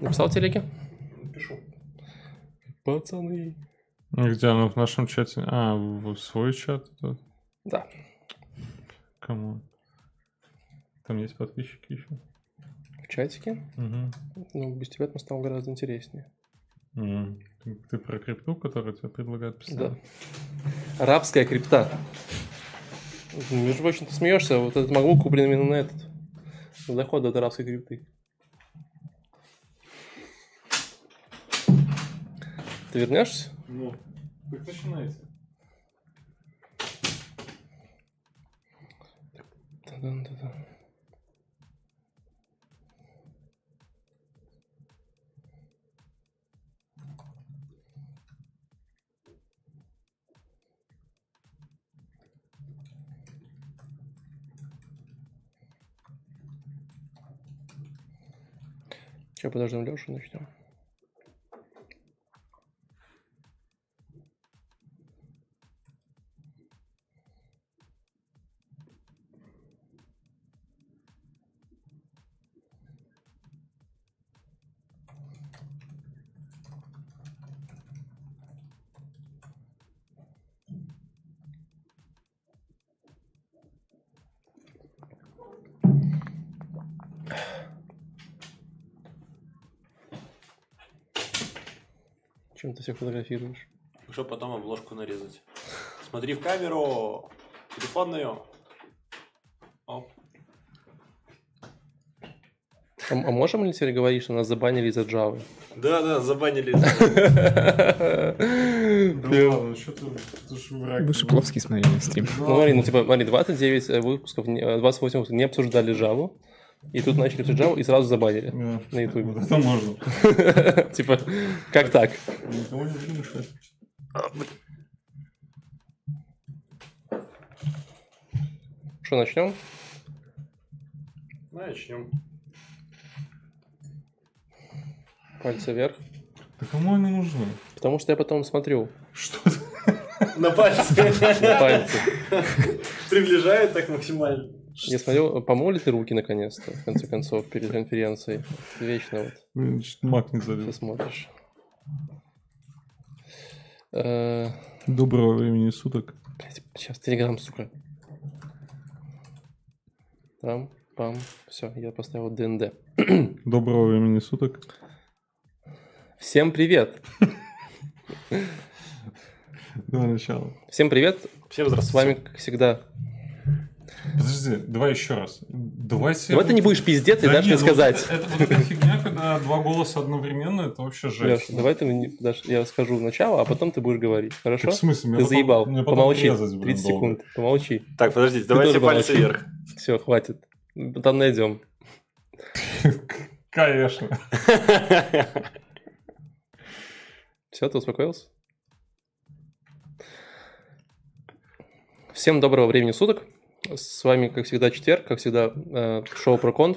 Написал в телеге? Пишу. Пацаны. Где оно в нашем чате? А, в свой чат? тут? Да. Кому? Там есть подписчики еще? В чатике. Угу. Ну, без тебя там стало гораздо интереснее. Ты, ты про крипту, которую тебе предлагают писать? Да. Арабская крипта. Между прочим, ты смеешься, вот этот MacBook куплен именно на этот. На доход от арабской крипты. Ты вернешься? Ну, как начинается? Та-дан-та-дан. Сейчас подождем Лешу, начнем. Всех фотографируешь? Чтобы потом обложку нарезать. Смотри в камеру. Телефонную. Оп. А, а можем ли теперь говорить, что нас забанили из-за Java? Да, да, забанили. Вы Шикловский смотрели стрим. Ну, смотри, ну, типа, смотри, 29 э, выпусков, не- э, 28 выпусков не обсуждали Java, и тут начали обсуждать Java и сразу забанили Да. на YouTube. Это можно. Типа, как так? Никого не будем мешать. Что, начнем? Начнем. Пальцы вверх. Да кому они нужны? Потому что я потом смотрю Что ты? На пальце. на пальцы. Приближает так максимально. Я смотрю, помоли ты руки наконец-то, в конце концов, перед конференцией. Вечно вот Блин, маг не ты залез. смотришь. Э, Доброго времени суток. Сейчас, телеграм, сука. Там, пам, все, я поставил ДНД. Доброго времени суток. Всем привет! Давай начало. Всем привет! Всем С здравствуйте. вами, как всегда... Подожди, давай еще раз. Давайте... Давай ты не будешь пиздец и Да дашь мне нет, вот сказать. Это, это вот эта фигня, когда два голоса одновременно, это вообще Леш, жесть. давай ты мне дашь, я скажу начало, а потом ты будешь говорить. Так Хорошо? в смысле? Ты потом- заебал. мне потом Помолчи. резать, блин, 30 долго. секунд. Помолчи. Так, подождите, давайте пальцы помолчи. вверх. Все, хватит. Там найдем. Конечно. Все, ты успокоился? Всем доброго времени суток. С вами, как всегда, четверг, как всегда, э, шоу про конф,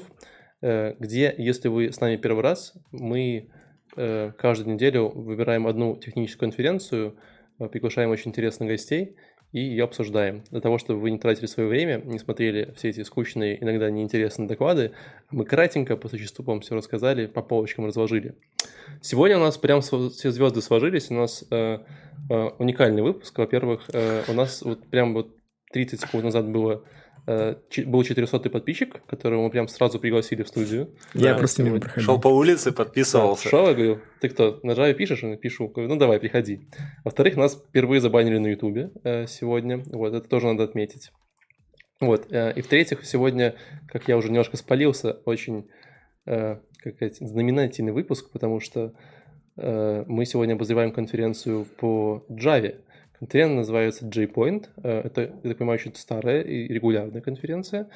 э, где, если вы с нами первый раз, мы э, каждую неделю выбираем одну техническую конференцию, приглашаем очень интересных гостей и ее обсуждаем. Для того, чтобы вы не тратили свое время, не смотрели все эти скучные, иногда неинтересные доклады, мы кратенько по существу вам все рассказали, по полочкам разложили. Сегодня у нас прям все звезды сложились, у нас уникальный выпуск. Во-первых, у нас вот прям вот 30 секунд назад было, э, был 400 подписчик, которого мы прям сразу пригласили в студию. Я Да, просто сегодня. проходил. Шел по улице, подписывался. Шел, я говорю, ты кто, на Java пишешь? Он, пишу. Говорю, ну давай, приходи. Во-вторых, нас впервые забанили на Ютубе э, сегодня. Вот, это тоже надо отметить. Вот, э, и в-третьих, сегодня, как я уже немножко спалился, очень э, как сказать, знаменательный выпуск, потому что мы сегодня обозреваем конференцию по Java. Конференция называется J-Point. Э, это, я так понимаю, очень старая и регулярная конференция,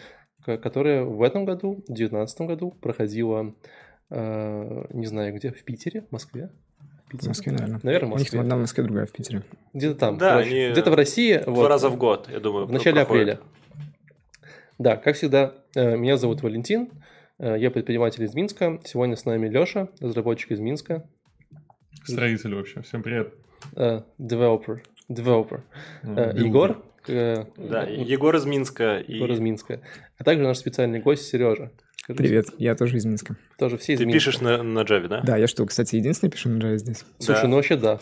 ко- которая в этом году, в 2019 году, проходила, э, не знаю где, в Питере, в Москве. В В Москве, наверное. Наверное, в У них Москве. там одна в Москве, другая в Питере. Где-то там. Да, короче. они Где-то в России. Два вот. раза в год, я думаю. В начале проходит. апреля. Да, как всегда, э, меня зовут Валентин, я предприниматель из Минска. Сегодня с нами Леша, разработчик из Минска, Строитель вообще. Всем привет. э, developer, Э, builder. Егор, э, Да, ну, Егор из Минска. и Егор из Минска. А также наш специальный гость Сережа. Скажите, Привет, я тоже из Минска. Тоже все из Ты Минска. пишешь на, на Java, да? Да, я что, кстати, единственный пишу на Java здесь? Слушай, Да. ну вообще да.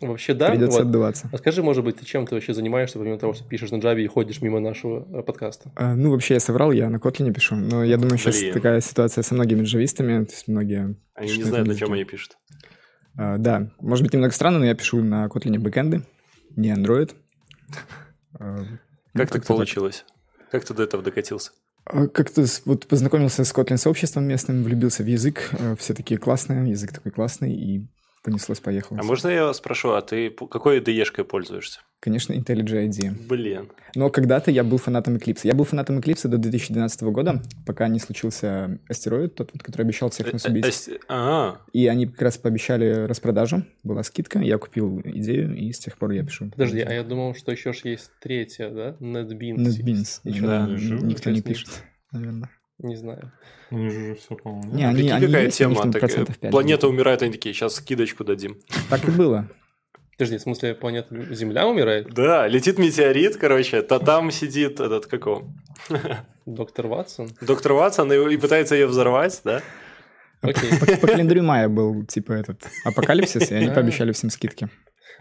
Вообще да. Придется вот. отдуваться. А скажи, может быть, ты чем ты вообще занимаешься, помимо того, что пишешь на Java и ходишь мимо нашего э, подкаста? А, ну, вообще, я соврал, я на Kotlin пишу, но я думаю, сейчас Блин. такая ситуация со многими джавистами, то есть многие... Они не на знают, этом на чем они пишут. А, да, может быть, немного странно, но я пишу на Kotlin бэкэнды, не Android. Ну, Как так как-то получилось? Как ты до этого докатился? А, Как-то вот познакомился с Kotlin сообществом местным, влюбился в язык, э, все такие классные, язык такой классный, и понеслось, поехало. А можно я спрошу, а ты какой IDE-шкой пользуешься? Конечно, IntelliJ IDEA. Блин. Но когда-то я был фанатом Eclipse. Я был фанатом Eclipse до 2012 года, пока не случился астероид, тот, вот, который обещал всех нас Э, э, убить. А, И они как раз пообещали распродажу, была скидка, я купил идею, и с тех пор я пишу. Подожди, а я думал, что еще ж есть третья, да? NetBeans. NetBeans. Ничего Да. никто не пишет, наверное. Не знаю. У них же все, по-моему. Не, они, прикинь, они какая есть, тема? там Так, процентов 5. планета умирает, они такие, сейчас скидочку дадим. Так и было. Подожди, в смысле, планета Земля умирает? Да, летит метеорит, короче, то там сидит этот, как его, Доктор Ватсон? доктор Ватсон и, и пытается ее взорвать, да? Окей. По, по календарю мая был, типа, этот апокалипсис, и они пообещали всем скидки.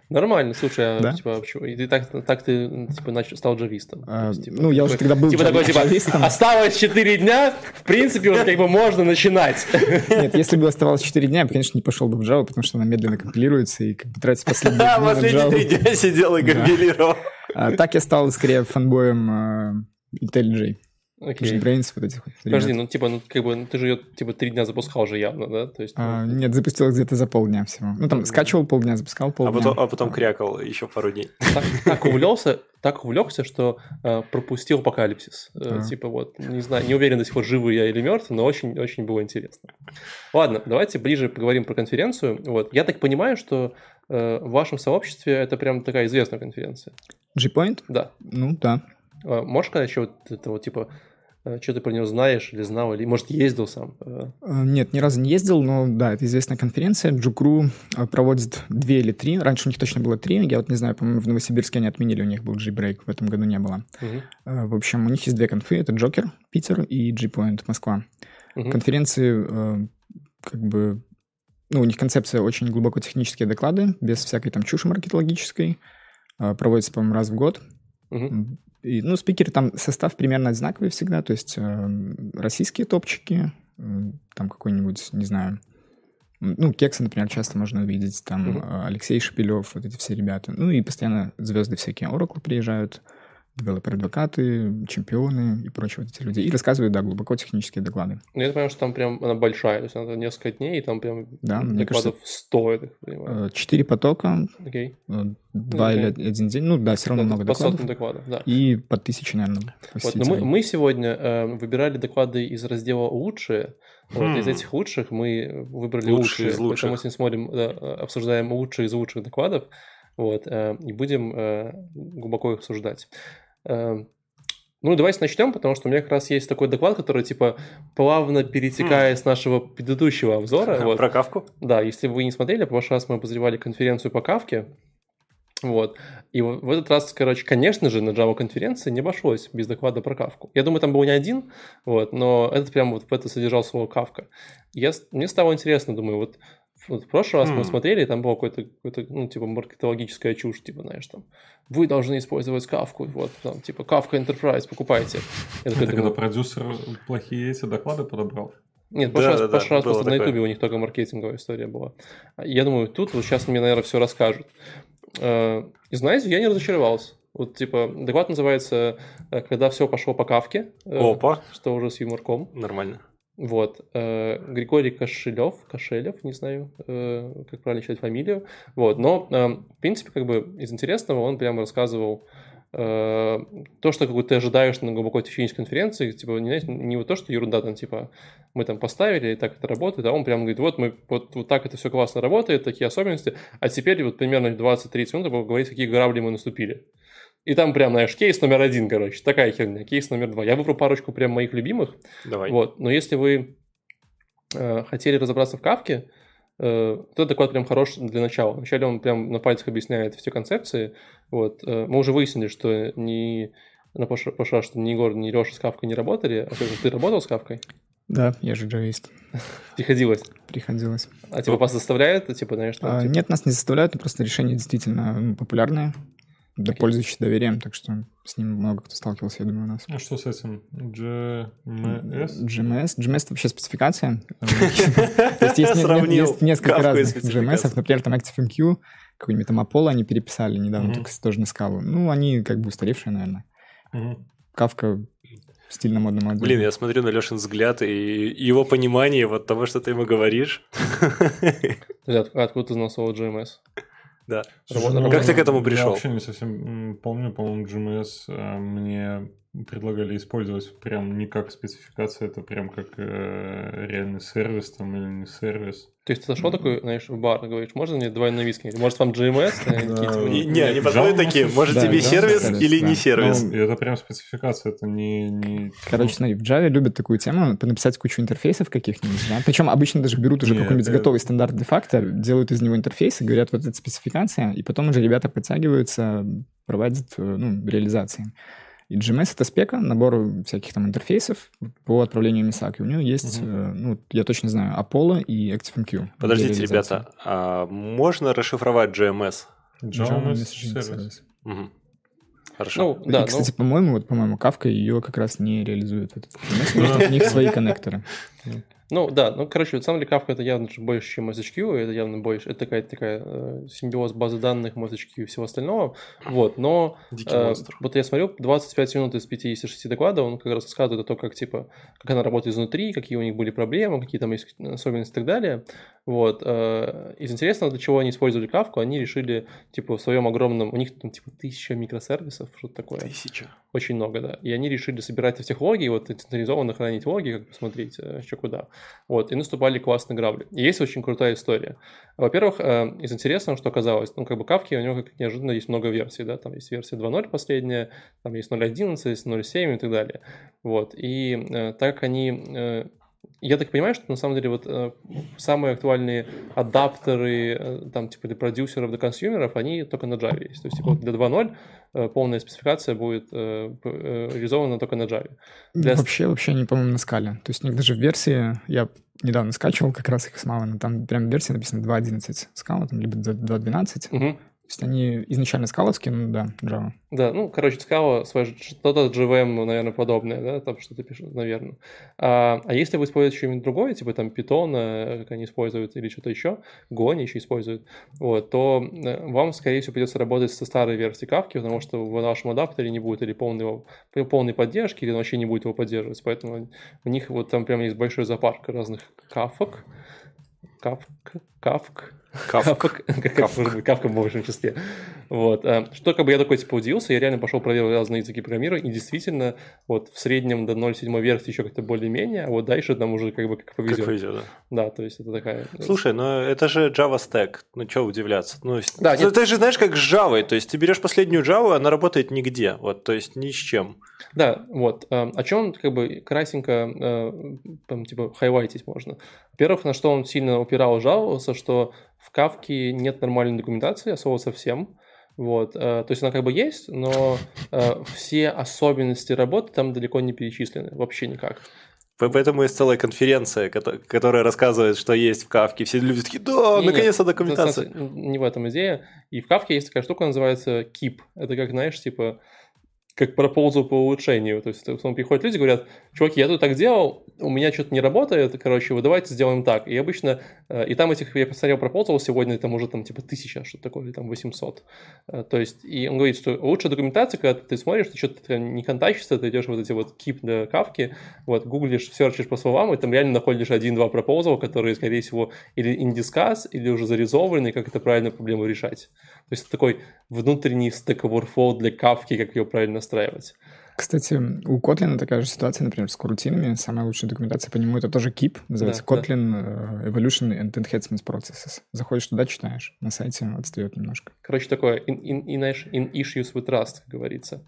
Нормально, слушай, а Да? типа, почему? И ты так, так ты, типа, нач- стал джавистом. То А, есть, типа, ну, я уже такой- тогда был Типа такой, типа, джавистом. осталось 4 дня, в принципе, уже как бы можно начинать. Нет, если бы оставалось 4 дня, я бы, конечно, не пошел бы в Java, потому что она медленно компилируется и как бы тратится последние дни последние Java. три дня сидел и компилировал. А, так я стал скорее фанбоем э, IntelliJ. Окей. JetBrains, вот этих вот Подожди, ребят. ну, типа, ну, как бы, ну, ты же ее, типа, три дня запускал уже явно, да? То есть, А, ну, нет, запустил где-то за полдня всего. Ну, там скачивал полдня, запускал А полдня. потом, а потом крякал еще пару дней. так, так увлекся, так увлекся, что э, пропустил апокалипсис. Э, А. Типа вот, не знаю, не уверен до сих пор, живой я или мертв, но очень-очень было интересно. Ладно, давайте ближе поговорим про конференцию. Вот, я так понимаю, что э, в вашем сообществе это прям такая известная конференция. G-Point? Да. Ну, да. А Можешь сказать, что вот это вот, типа, э, что ты про него знаешь или знал, или, может, ездил сам? Э, Э, Нет, ни разу не ездил, но да, это известная конференция. Джукру проводит две или три. Раньше у них точно было три. Я вот не знаю, по-моему, в Новосибирске они отменили, у них был G-Break, в этом году не было. Э, В общем, у них есть две конфы. Это Джокер, Питер и G-Point, Москва. мгм. Конференции как бы... Ну, у них концепция очень глубоко технические доклады, без всякой там чуши маркетологической. Проводится, по-моему, раз в год. Мгм. И, ну, спикеры там состав примерно одинаковый всегда, то есть э, российские топчики, э, там какой-нибудь, не знаю, ну, Кекса, например, часто можно увидеть, там э, Алексей Шепелев, вот эти все ребята. Ну, и постоянно звезды всякие Oracle приезжают, девелопер-адвокаты, чемпионы и прочие вот эти люди. И рассказывают, да, глубоко технические доклады. Ну, я понимаю, что там прям она большая, то есть она несколько дней, и там прям Да, мне докладов 100, я так понимаю. Э, Четыре потока, Окей. э, два окей. или один день, ну, да, все равно Да, много по докладов. докладов, да. И по тысяче, наверное, Вот, но посетителей. мы, мы сегодня э, выбирали доклады из раздела «Лучшие». Вот, Хм. из этих лучших мы выбрали Лучшие лучшие. из лучших. Поэтому мы сегодня смотрим, да, обсуждаем лучшие из лучших докладов. Вот, э, и будем э, глубоко их обсуждать. Э, ну, давайте начнем, потому что у меня как раз есть такой доклад, который, типа, плавно перетекает с нашего предыдущего обзора. Вот. Про кавку? Да, если вы не смотрели, в прошлый раз мы обозревали конференцию по Кавке. Вот. И в этот раз, короче, конечно же, на Java конференции не обошлось без доклада про Кавку. Я думаю, там был не один, вот, но этот прям вот в это содержал слово Кавка. Я, мне стало интересно, думаю, вот, вот в прошлый раз мы Хм. смотрели, там была какая-то, какая-то, ну, типа, маркетологическая чушь, типа, знаешь, там, вы должны использовать Кавку, вот, там, типа, Kafka Enterprise, покупайте. Я Это когда думаю, продюсер плохие эти доклады подобрал. нет, в Да, прошлый раз, да, прошлый да, раз было просто на такое. Ютубе у них только маркетинговая история была. Я думаю, тут вот сейчас мне, наверное, все расскажут. Э, И знаете, я не разочаровался. Вот, типа, доклад называется «Когда все пошло по кавке», э, Опа, что уже с юморком. нормально. Вот. э, Григорий Кошелев, Кошелев, не знаю, э, как правильно читать фамилию. Вот. Но, э, в принципе, как бы из интересного он прямо рассказывал э, то, что как бы, ты ожидаешь на глубокой технической конференции, типа, не, знаешь, не вот то, что ерунда, там, типа, мы там поставили, и так это работает, а он прям говорит, вот мы, вот, вот так это все классно работает, такие особенности, а теперь вот примерно 20-30 минут говорить, какие грабли мы наступили. И там прям, знаешь, кейс номер один, короче, такая херня, кейс номер два. Я выбрал парочку прям моих любимых, Давай. вот. Но если вы э, хотели разобраться в кавке, э, этот доклад прям хорош для начала. Вначале он прям на пальцах объясняет все концепции. Вот. Э, мы уже выяснили, что ни на Паша, Паша, что ни Егор, ни Леша с Кавкой не работали. А ты работал с Кавкой? Да, я же джавист. Приходилось. Приходилось. А типа вас заставляют? Типа, знаешь, там, А, типа- Нет, нас не заставляют, но просто решение действительно популярное, да Окей. пользующееся доверием, так что с ним много кто сталкивался, я думаю, у нас. А что с этим? GMS? GMS. GMS это вообще спецификация. То есть есть несколько разных. GMS, например, там ActiveMQ, какой-нибудь там Apollo они переписали недавно, только тоже на скалу. Ну, они как бы устаревшие, наверное. Кавка стильно модно молодой. Блин, я смотрю на Лешин взгляд и его понимание вот того, что ты ему говоришь. Откуда ты знал слово GMS? Да. Слушай, ну, Как ты к этому Я пришел? вообще не совсем помню, по-моему, GMS э, мне предлагали использовать прям не как спецификация, это прям как э, реальный сервис там или не сервис. То есть ты зашел такой, знаешь, в бар говоришь, можно мне двойной виски? Может, вам GMS? Типа, Не, «Ну, не, они подходят такие, может тебе сервис или не сервис? Ну, это прям спецификация, это не... Короче, смотри, в Java любят такую тему, написать кучу интерфейсов каких-нибудь, да? Причем обычно даже берут уже какой-нибудь это- готовый стандарт де-факто, делают из него интерфейс и говорят, вот это спецификация, и потом уже ребята подтягиваются, проводят э, ну, реализации. И GMS — это спека, набор всяких там интерфейсов по отправлению MSAC. И у него есть, Мгм. э, ну, я точно знаю, Apollo и ActiveMQ. Подождите, ребята, а можно расшифровать GMS? Service. Мгм. Хорошо. Ну, да, и, кстати, по-моему, вот, по-моему, Kafka ее как раз не реализует. в этот GMS, потому что у них свои коннекторы. Ну да, ну короче, на самом деле Kafka это явно же больше, чем SHQ, это явно больше, это такая, такая э, симбиоз базы данных, MSHQ и всего остального, вот, но э, вот я смотрю, 25 минут из 56 докладов, он как раз рассказывает о том, как, типа, как она работает изнутри, какие у них были проблемы, какие там есть особенности и так далее, вот, э, из интересного, для чего они использовали Kafka, они решили, типа, в своем огромном, у них там, типа, тысяча микросервисов, что-то такое, Тысяча. Очень много, да. И они решили собирать этих логи, вот централизованно хранить логи, как посмотреть, э, что куда. Вот, и наступали классные грабли. И есть очень крутая история. Во-первых, э, из интересного, что оказалось, ну, как бы Кавки, у него, как неожиданно, есть много версий, да, там есть версия 2.0 последняя, там есть 0.11, есть 0.7 и так далее. Вот, и э, так как они... я так понимаю, что на самом деле вот э, самые актуальные адаптеры, э, там, типа, для продюсеров, для консюмеров, они только на Java есть. То есть, типа, для 2.0 э, полная спецификация будет э, э, реализована только на Java. Для- Вообще, вообще они, по-моему, на скале. То есть у них даже в версии, я недавно скачивал как раз их с Малана, там прям в версии написано 2.11 скала, там, либо 2.12. То Есть они изначально скаловские, ну да, Java. Да, ну, короче, Scala, что-то JVM, наверное, подобное, да, там что-то пишут, наверное. А, а если вы используете что-нибудь другое, типа там Python, э, как они используют, или что-то еще, Go они еще используют, вот, то э, вам, скорее всего, придется работать со старой версией Kafka, потому что в вашем адаптере не будет или полного, полной поддержки, или вообще не будет его поддерживать, поэтому у них вот там прям есть большой зоопарк разных кафок, кафк, кафк, Может быть, кавка в большем числе. Вот. а, Что как бы я такой типа удивился, я реально пошел проверил разные языки программирования, и действительно вот в среднем до 0.7 версии еще как-то более-менее, а вот дальше там уже как бы как Как повезет. повезет, да. Да, то есть это такая... Слушай, ну это же Java Stack. Ну что удивляться? Ну, Да, нет. ты же знаешь, как с Java. То есть ты берешь последнюю Java, она работает нигде. Вот, то есть ни с чем. Да, вот. а, О чем как бы красненько э, там, типа хайлайтить можно. Во-первых, на что он сильно упирал, жаловался, что в Кавке нет нормальной документации, особо совсем. Вот, э, то есть она как бы есть, но э, все особенности работы там далеко не перечислены, вообще никак. По- Поэтому есть целая конференция, кото- которая рассказывает, что есть в Кавке. Все люди такие, да, наконец-то Это, документация. Не в этом идея. И в Кавке есть такая штука, называется keep. Это как, знаешь, типа, как пропозал по улучшению. То есть, он приходят люди, говорят, чуваки, я тут так делал, у меня что-то не работает, короче, вот давайте сделаем так. И обычно, э, и там этих, я посмотрел пропозал сегодня, там уже там типа тысяча, что-то такое, или там 800. Э, То есть, и он говорит, что лучшая документация, когда ты смотришь, ты что-то не контачишься, ты идешь вот эти вот keep до кавки, вот, гуглишь, серчишь по словам, и там реально находишь один-два пропозала, которые, скорее всего, или discuss, или уже зарезованы, как это правильно проблему решать. То есть такой внутренний Overflow для кавки, как ее правильно настраивать. Кстати, у Kotlin такая же ситуация, например, с корутинами. Самая лучшая документация по нему это тоже KEEP, называется Да, да. Kotlin э, Evolution and Enhancement Processes. Заходишь туда, читаешь. На сайте отстает немножко. Короче, такое in, in, in, issues with trust, как говорится.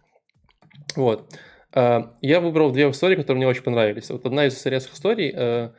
Вот. А, Я выбрал две истории, которые мне очень понравились. Вот одна из интересных историй, э,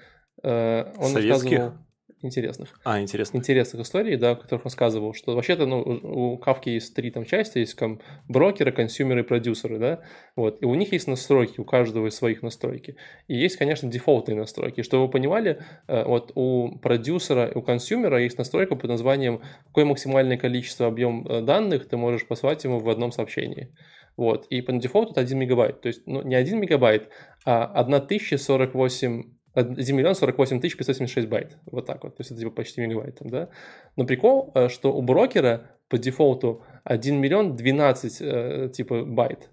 э, он Советских? рассказывал... интересных. А, интересно. Интересных историй, да, о которых рассказывал, что вообще-то, ну, у у Кавки есть три там части, есть там брокеры, консюмеры и продюсеры, да, вот, и у них есть настройки, у каждого из своих настройки. И есть, конечно, дефолтные настройки. Чтобы вы понимали, э, вот у продюсера и у консюмера есть настройка под названием «Какое максимальное количество объем э, данных ты можешь послать ему в одном сообщении». Вот, и по дефолту это 1 мегабайт, то есть, ну, не 1 мегабайт, а 1048 1 миллион 48 тысяч 576 байт. Вот так вот. То есть это типа почти мегабайт. там, Да? Но прикол, э, что у брокера по дефолту 1 миллион 12 э, типа байт.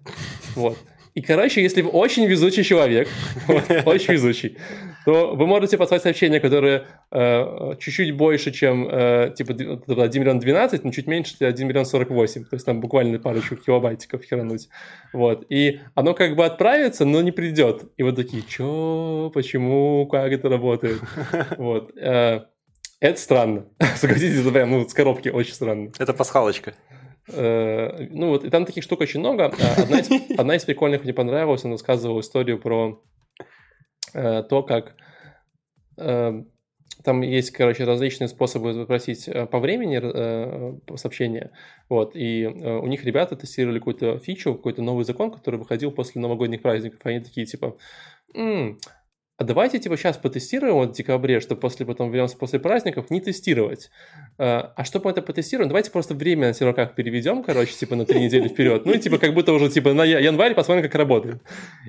Вот. И, короче, если вы очень везучий человек, вот, очень везучий, то вы можете послать сообщение, которое э, чуть-чуть больше, чем э, типа д- вот 1 миллион 12, но чуть меньше 1 миллион 48. То есть там буквально парочку килобайтиков херануть. Вот. И оно как бы отправится, но не придет. И вот такие, чё, почему, как это работает? Вот. Э, это странно. Согласитесь, это прям ну, с коробки очень странно. Это пасхалочка. Э, Ну вот, и там таких штук очень много. А Одна из, одна из прикольных мне понравилась, он рассказывал историю про э, то, как э, там есть, короче, различные способы запросить э, по времени э, сообщения. Вот, и э, у них ребята тестировали какую-то фичу, какой-то новый закон, который выходил после новогодних праздников. Они такие, типа, «М, а давайте, типа, сейчас потестируем вот в декабре, чтобы после потом вернемся после праздников не тестировать. А а чтобы мы это потестируем, давайте просто время на серваках переведем, короче, типа на три недели вперед. Ну и типа как будто уже типа на январь посмотрим, как работает.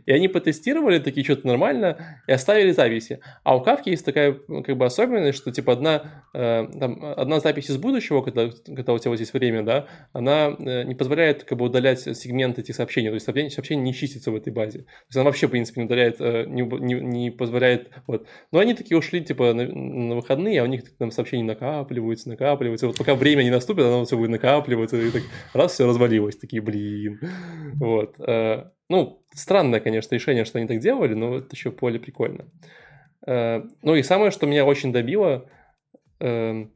И они потестировали, такие что-то нормально, и оставили записи. А у Кавки есть такая ну, как бы особенность, что типа одна, э, там, одна запись из будущего, когда, когда у тебя вот здесь время, да, она э, не позволяет как бы удалять сегменты этих сообщений. То есть сообщение, сообщение не чистится в этой базе. То есть она вообще, в принципе, не удаляет, э, не, не, не позволяет. Вот. Но они такие ушли, типа, на, на выходные, а у них там сообщения накапливаются, накапливаются. Вот пока время не наступит, оно все будет накапливаться. И так раз все развалилось. Такие, блин. Вот. Э, Ну, странное, конечно, решение, что они так делали, но это еще поле прикольно. Э, Ну и самое, что меня очень добило, эм,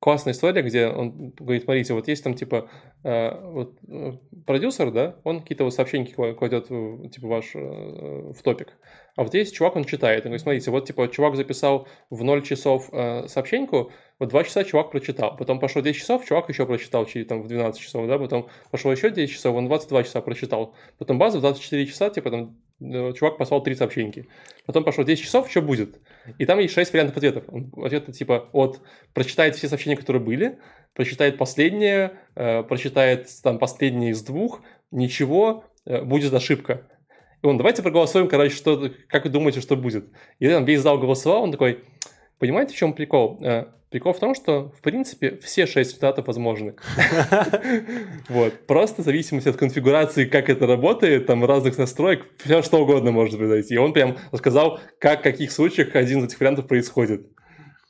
классная история, где он говорит, смотрите, вот есть там типа э, вот, э, продюсер, да, он какие-то вот сообщения кла- кладет типа ваш э, в топик. А вот есть чувак, он читает. Он говорит, смотрите, вот типа чувак записал в 0 часов э, сообщеньку, вот 2 часа чувак прочитал. Потом пошло 10 часов, чувак еще прочитал через там в 12 часов, да, потом пошло еще 10 часов, он 22 часа прочитал. Потом база в 24 часа, типа там э, чувак послал 3 сообщеньки. Потом пошло 10 часов, что будет? И там есть 6 вариантов ответов. Ответы типа от прочитает все сообщения, которые были, прочитает последнее, э, прочитает там последнее из двух, ничего, э, будет ошибка. И он, давайте проголосуем, короче, что, как вы думаете, что будет. И там весь зал голосовал, он такой, понимаете, в чем прикол? Э, Прикол в том, что, в принципе, все шесть результатов возможны. Вот. Просто в зависимости от конфигурации, как это работает, там, разных настроек, все что угодно может произойти. И он прям рассказал, как, в каких случаях один из этих вариантов происходит.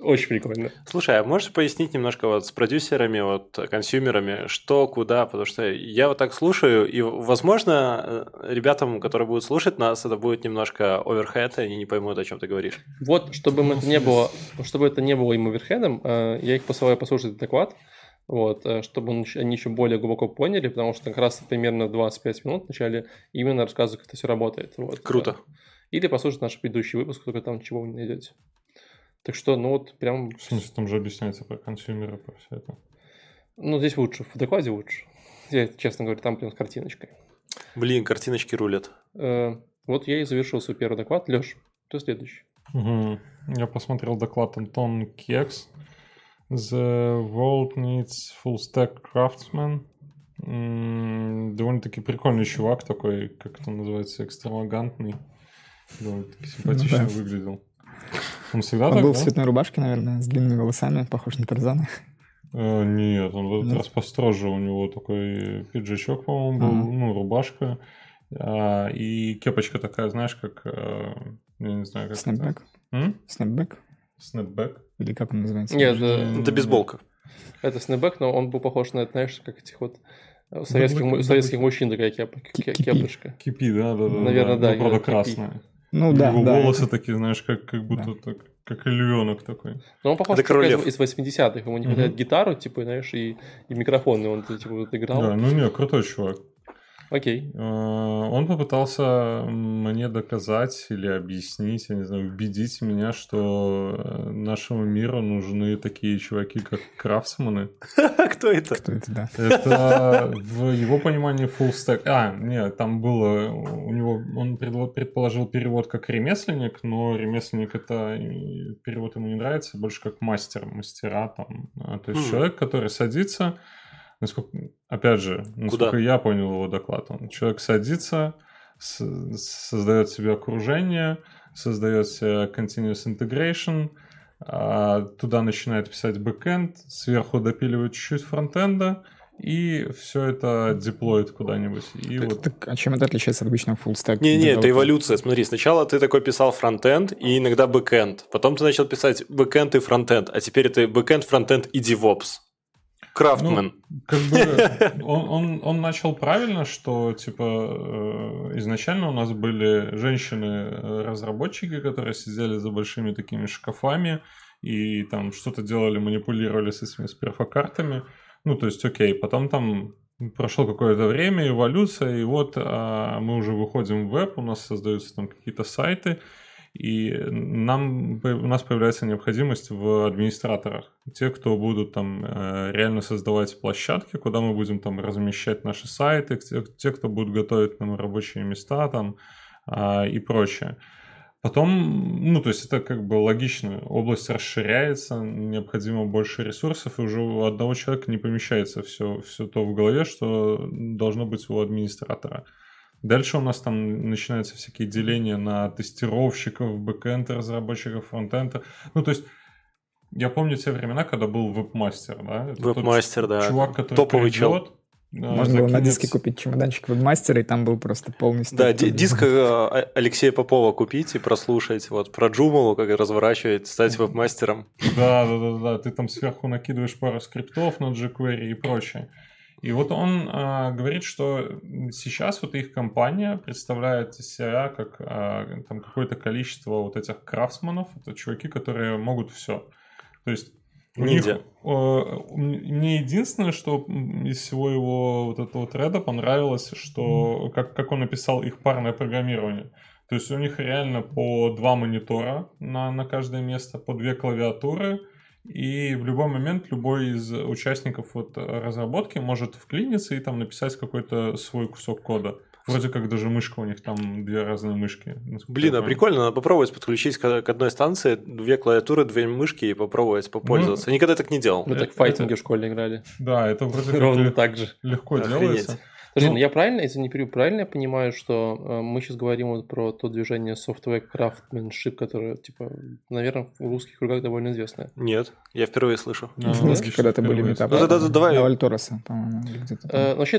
Очень прикольно. Слушай, а можешь пояснить немножко вот с продюсерами, вот консюмерами, что, куда? Потому что я вот так слушаю, и, возможно, э, ребятам, которые будут слушать нас, это будет немножко оверхед, и они не поймут, о чем ты говоришь. Вот, чтобы им это не было, чтобы это не было им оверхедом, э, я их посылаю послушать этот доклад, вот, э, чтобы они еще более глубоко поняли, потому что как раз примерно 25 минут в начале именно рассказываю, как это все работает. Вот. Круто. Или послушать наш предыдущий выпуск, только там чего вы не найдете. Так что, ну вот прям, В смысле, там же объясняется про консюмера, про все это. ну здесь лучше, в докладе лучше. Я, честно говоря, там прям с картиночкой. Блин, картиночки рулят. Э, Вот я и завершил свой первый доклад. Леш, кто следующий? Мгм. Я посмотрел доклад Антон Кекс. The world needs full stack craftsman. Довольно-таки прикольный чувак такой, как это называется, экстравагантный. Довольно-таки симпатично Ну да. выглядел. Он всегда Он так, был в да? цветной рубашке, наверное, с длинными волосами, похож на Тарзана. Э, Нет, он в этот Нет? раз построже. У него такой пиджачок, по-моему, был, Ага. ну, рубашка. А, И кепочка такая, знаешь, как... э, Я не знаю, как это. Снэпбэк? М? Снэпбэк? Снэпбэк? Или как он называется? Нет, э, Это бейсболка. это snapback, но он был похож на, знаешь, как этих вот э, советских, му- Даблэк, советских мужчин такая кеп- кепочка. Кепи, да, да, да. Наверное, да, Ну, правда, красная. Ну да, него да. волосы такие, знаешь, как, как будто так, как львенок такой. Но он похож Это как Королев. из, из 80-х. Ему не хватает гитару, типа, знаешь, и, и микрофон, и он типа вот играл. Да, ну не, крутой чувак. Окей. Э, Он попытался мне доказать или объяснить, я не знаю, убедить меня, что э, нашему миру нужны такие чуваки, как craftsman ы. Кто это? Кто это, да? Это в его понимании full stack. А, нет, там было у него, он предположил перевод как ремесленник, но ремесленник это и перевод ему не нравится, больше как мастер, мастера там. А, То есть Хм. человек, который садится, насколько, опять же, насколько я понял его доклад, он человек садится, с- создает себе окружение, создает себе continuous integration, а, туда начинает писать бэкэнд, сверху допиливает чуть-чуть фронтенда, и все это деплоит куда-нибудь. И вот Так, а чем это отличается от обычного full stack? Не-не, это developer? эволюция. Смотри, сначала ты такой писал фронтенд и иногда бэкэнд. Потом ты начал писать бэкэнд и фронтенд. А теперь это бэкэнд, фронтенд и DevOps. Craftsman. Как бы он, он, он начал правильно, что типа э, изначально у нас были женщины-разработчики, которые сидели за большими такими шкафами и там что-то делали, манипулировали с этими сперфокартами. Ну, то есть, окей, потом там прошло какое-то время, эволюция, и вот а, мы уже выходим в веб, у нас создаются там какие-то сайты, и нам, у нас появляется необходимость в администраторах. Те, кто будут там э, реально создавать площадки, куда мы будем там размещать наши сайты, те, кто будут готовить нам рабочие места там а, и прочее. Потом, ну, то есть это как бы логично, область расширяется, необходимо больше ресурсов, и уже у одного человека не помещается все, все то в голове, что должно быть у администратора. Дальше у нас там начинаются всякие деления на тестировщиков, бэкэнд разработчиков, фронтенда. Ну, то есть я помню те времена, когда был веб-мастер, да? Это тот Веб-мастер, да. Чувак, который Топовый чел. придет, э, Можно было на диске купить чемоданчик вебмастера, и там был просто полностью... Да, ди- диск э, Алексея Попова купить и прослушать. Вот про Джумалу, как разворачивать, стать веб-мастером. Да, да, да, да. Ты там сверху накидываешь пару скриптов на jQuery и прочее. И вот он а, говорит, что сейчас вот их компания представляет из себя как а, там какое-то количество вот этих крафтсманов, это чуваки, которые могут все. То есть у Ниндзя. них, э, мне единственное, что из всего его вот этого треда понравилось, что как, как он написал их парное программирование. То есть у них реально по два монитора на, на каждое место, по две клавиатуры, и в любой момент любой из участников вот разработки может вклиниться и там написать какой-то свой кусок кода. Вроде как даже мышка у них там две разные мышки. Блин, а прикольно, надо попробовать подключить к к одной станции две клавиатуры, две мышки и попробовать попользоваться. Я никогда так не делал. Мы так Это- в файтинге в школе играли. Да, это вроде как Ровно так же. легко Охренеть. делается. Подожди, Ну- ну, я правильно, если не перебью, правильно я понимаю, что э, мы сейчас говорим вот про то движение software craftsmanship, которое, типа, наверное, в русских кругах довольно известное. Нет, я впервые слышу. В Минске логично, когда-то были метапы. Ну, да, да, да, давай. Вальтороса, по-моему, где-то. Э, ну, вообще,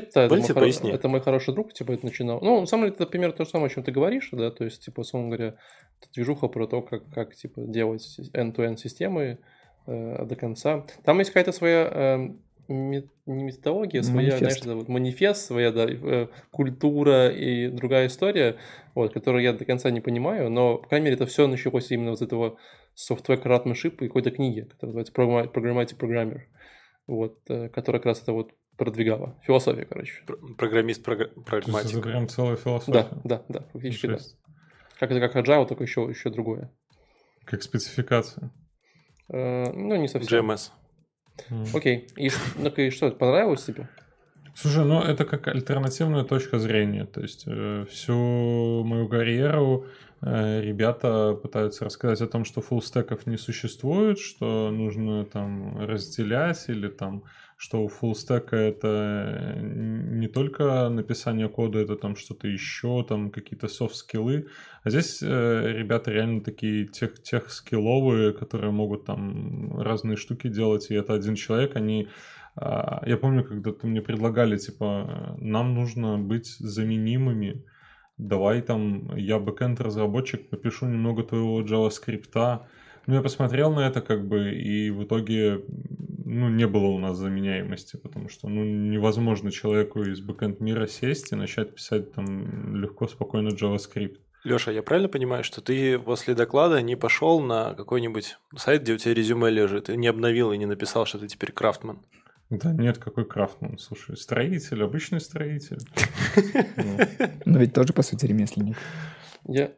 это, мой хороший друг, типа, это начинал. Ну, на самом деле, это примерно то же самое, о чем ты говоришь, да, то есть, типа, условно говоря, это движуха про то, как, как типа, делать end-to-end системы э, до конца. Там есть какая-то своя э, ме- не методология, своя, Манифест. знаешь, да, вот манифест, своя, да, э, культура и другая история, вот, которую я до конца не понимаю, но, по крайней мере, это все началось именно вот с этого software craftsmanship и какой-то книги, которая называется Programma- Programmatic Programmer, вот, э, которая как раз это вот продвигала. Философия, короче. Пр- Программист, програ- То есть прагматик. это прям целая Да, философия. да, да, фактически да. Как это как agile, только еще, еще другое. Как спецификация. Э, ну, не совсем. GMS. Окей. И, ну, и что, понравилось тебе? Слушай, ну это как альтернативная точка зрения. То есть э, всю мою карьеру э, ребята пытаются рассказать о том, что фуллстеков не существует, что нужно там разделять или там, что у фуллстека это только написание кода, это там что-то еще, там какие-то софт-скиллы. А здесь э, ребята реально такие тех, тех скилловые, которые могут там разные штуки делать, и это один человек, они а, Я помню, когда-то мне предлагали, типа, нам нужно быть заменимыми. Давай там, я бэкэнд-разработчик, напишу немного твоего JavaScript. Ну, я посмотрел на это, как бы, и в итоге, ну, не было у нас заменяемости, потому что, ну, невозможно человеку из бэкэнд мира сесть и начать писать там легко, спокойно JavaScript. Леша, я правильно понимаю, что ты после доклада не пошел на какой-нибудь сайт, где у тебя резюме лежит, и не обновил и не написал, что ты теперь крафтман? Да нет, какой Крафтман, слушай, строитель, обычный строитель. Ну, Но ведь тоже, по сути, ремесленник. Я...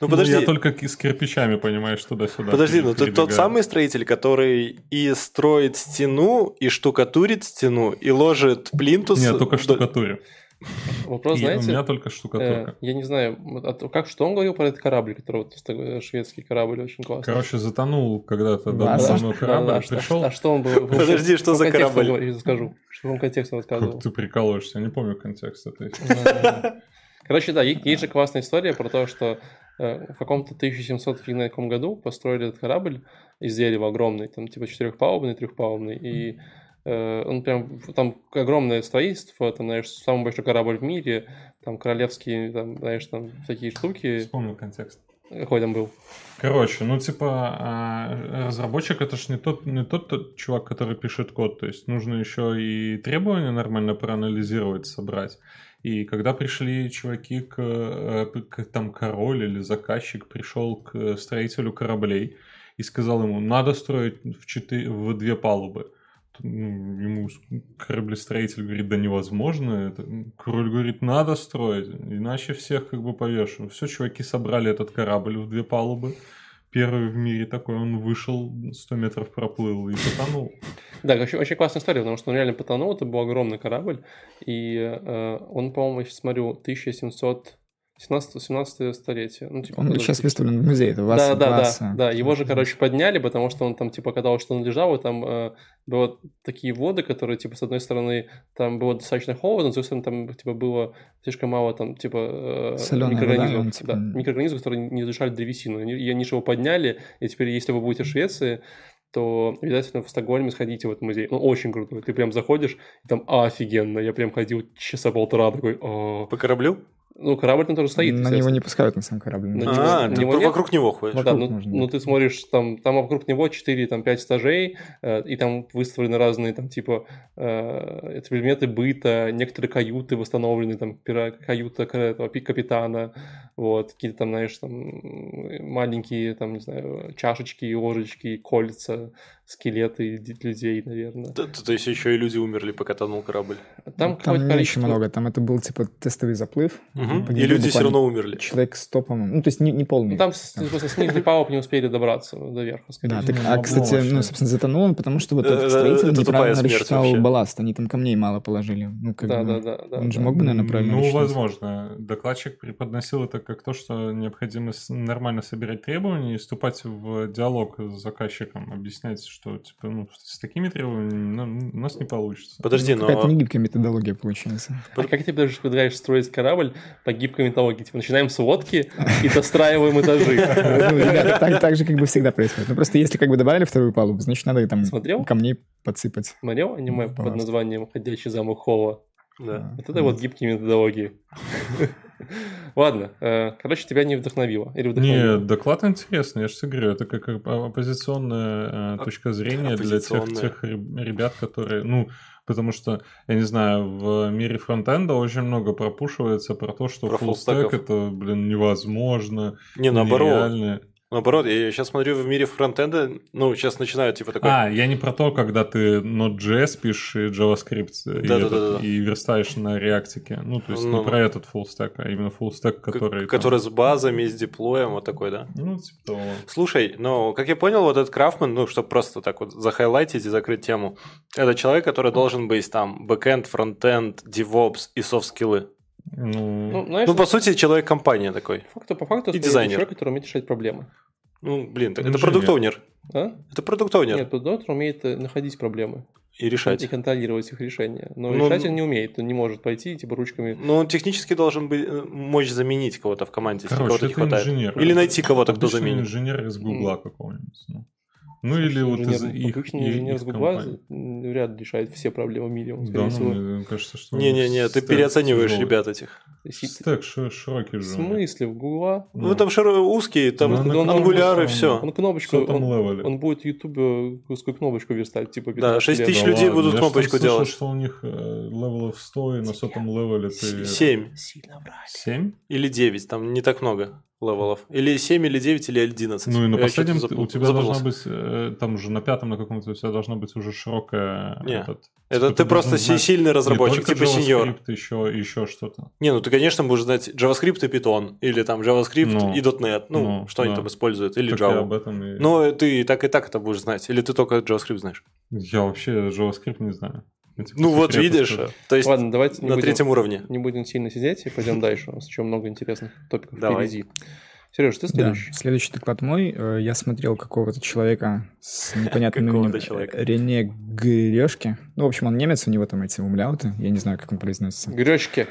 Ну ну, подожди, Я только с кирпичами, понимаешь, туда-сюда. подожди, ну ты тот самый строитель, который и строит стену, и штукатурит стену, и ложит плинтус. Нет, только штукатурю. Вопрос, И знаете, У меня только э, штукатурка. я не знаю, а как что он говорил про этот корабль, который вот э, шведский корабль очень классный. Короче, затонул когда-то Да, давно да, Да, корабль, да, что- пришел. А что он был? Подожди, что за корабль? Я скажу. Что в каком контексте он рассказывал? Как ты прикалываешься, я не помню контекст этой. Короче, да, есть же классная история про то, что э, в каком-то 1700 фиг на каком году построили этот корабль из дерева огромный, там типа четырехпалубный, трехпалубный, и э, он прям, там огромное строительство, там, знаешь, самый большой корабль в мире, там королевские, там, знаешь, там такие штуки. Вспомнил контекст. Какой там был? Короче, ну типа а, разработчик это ж не тот, не тот, тот чувак, который пишет код, то есть нужно еще и требования нормально проанализировать, собрать. И когда пришли чуваки к, э, к- там король или заказчик пришел к строителю кораблей и сказал ему, надо строить в, четыре, в две палубы. Ну, ему кораблестроитель говорит, да невозможно. Это. Король говорит, надо строить, иначе всех как бы повешу. Все, чуваки собрали этот корабль в две палубы. Первый в мире такой, он вышел, 100 метров проплыл и потонул. Да, очень, очень классная история, потому что он реально потонул, это был огромный корабль, и э, он, по-моему, я сейчас смотрю, 1700... 17 столетие. Ну, типа, Он когда- сейчас выставлен в музее, это Да, Васа. да, да, Васа. да. Его же, короче, подняли, потому что он там, типа, казалось, что он лежал, и там э, было такие воды, которые, типа, с одной стороны, там было достаточно холодно, с другой стороны, там, типа, было слишком мало, там, типа, э, Солёная вода, микроорганизмов. он, типа, да, микроорганизмов, которые не разрушали древесину. И они же его подняли, и теперь, если вы будете в Швеции, то обязательно в Стокгольме сходите в этот музей. Ну, очень круто. Ты прям заходишь, и там офигенно. Я прям ходил часа полтора, такой, «О». По кораблю? Ну, корабль там тоже стоит, На него не пускают на сам корабль. На Ну, него- А, на ты него вокруг него ходишь. Ну Вокруг да, ну, можно, ну ты смотришь, там, там вокруг него 4, там 5 этажей, э, и там выставлены разные, там, типа, э, это предметы быта, некоторые каюты восстановлены, там, пира- каюта этого, пи- капитана, вот, какие-то там, знаешь, там, маленькие, там, не знаю, чашечки, ложечки, кольца, скелеты людей, наверное. То, то- то есть еще и люди умерли, пока тонул корабль. Там, Там какое-то не очень количество- много, там это был типа тестовый заплыв. Мгм. И люди все равно умерли. Человек 100, по-моему. Ну, то есть не, не полный. Ну, там с, просто с нижней палуб не успели добраться до верха, Да, так, Ну, а, кстати, ну, собственно, затонул он, потому что вот Э, этот э, строитель неправильно рассчитал балласт. Они там камней мало положили. Ну, как Да, бы, да, да, да. Он же мог бы, наверное, правильно Ну, возможно. Докладчик преподносил это как то, что необходимо с- нормально собирать требования и вступать в диалог с заказчиком, объяснять, что типа, ну, с такими требованиями ну, у нас не получится. Подожди, Ну, но... Какая-то негибкая методология получается. А как ты даже предлагаешь строить корабль по гибкой методологии? Типа начинаем с лодки и достраиваем этажи. Ну, ребята, так, так же как бы всегда происходит. Ну, просто если как бы добавили вторую палубу, значит, надо там Смотрел? камней подсыпать. Смотрел аниме под Пожалуйста. названием «Ходячий замок Холла»? Да. Вот это вот гибкие методологии. Ладно, э, короче, тебя не вдохновило? Или вдохновило? Нет, доклад интересный, я же говорю, это как оп- оппозиционная э, точка зрения для тех, тех ре- ребят, которые, ну, потому что, я не знаю, в мире фронтенда очень много пропушивается про то, что Про фуллстеков. это, блин, невозможно, Не, наоборот. нереально. Наоборот, я сейчас смотрю в мире фронтенда, ну, сейчас начинают типа такой... А, я не про то, когда ты Node.js пишешь и JavaScript и, Да-да-да-да. этот, и верстаешь на реактике. Ну, то есть Ну, не про этот full stack, а именно full stack, к- который... там- который с базами, с деплоем, вот такой, да? Ну, типа того. Слушай, ну, как я понял, вот этот craftsman, ну, чтобы просто так вот захайлайтить и закрыть тему, это человек, который должен быть там бэкэнд, фронтенд, DevOps и софт-скиллы. Ну, Ну, знаешь, Ну, по сути, человек-компания такой. по факту, по факту и это дизайнер. человек, который умеет решать проблемы. Ну, блин, так это Инженер. продукт-оунер. А? Это продукт-оунер. Нет, продуктор умеет э, находить проблемы И решать. и контролировать их решения. Но Ну, решать он не умеет, он не может пойти типа ручками. Ну, он технически должен быть, э, мочь заменить кого-то в команде, если Короче, кого-то не это хватает. инженер. Или найти кого-то, кто заменит. инженер из Гугла какого-нибудь. Ну, Ну, или Слушай, вот из инженер- их, Обычный их- инженер их с Гугла компаний. ли решает все проблемы в мире. он, Да, скорее ну, всего. мне кажется, что... Не-не-не, ты переоцениваешь тяжелый. ребят этих. Стек ши- широкий В же. смысле, в Гугла? Ну, там широ- узкие, там Ну, он- он- ангуляры, все. Он кнопочку, он, левели? он будет в Ютубе узкую кнопочку верстать, типа Да, 15 6 лет. тысяч Да людей ладно, будут я кнопочку слышал, делать. что у них э, левелов 100, и на сотом левеле ты... Семь Сильно врать. 7? или девять, там не так много. левелов? Или 7, или 9, или 11? Ну и на Я последнем ты- у тебя запутался. должна быть, э, там уже на пятом на каком-то у тебя должна быть уже широкая... Не, этот, Это типа, ты просто должен знать сильный разработчик, типа сеньор. Еще, еще что-то. Не, ну ты, конечно, будешь знать JavaScript и Python, или там JavaScript Ну, и .NET, ну, ну, что они да. там используют, или Так я об Java. этом и... Ну, ты и так и так это будешь знать, или ты только JavaScript знаешь. Я вообще JavaScript не знаю. Типа Ну вот видишь, то есть Ладно, давайте на будем, третьем уровне. не будем сильно сидеть и пойдем дальше. У нас еще много интересных топиков Давай. впереди. Сереж, ты Да, следующий? следующий доклад мой. Э, Я смотрел какого-то человека с непонятным именем. человека. Рене Грешки. Ну, в общем, он немец, у него там эти умляуты. Я не знаю, как он произносится. Грешки.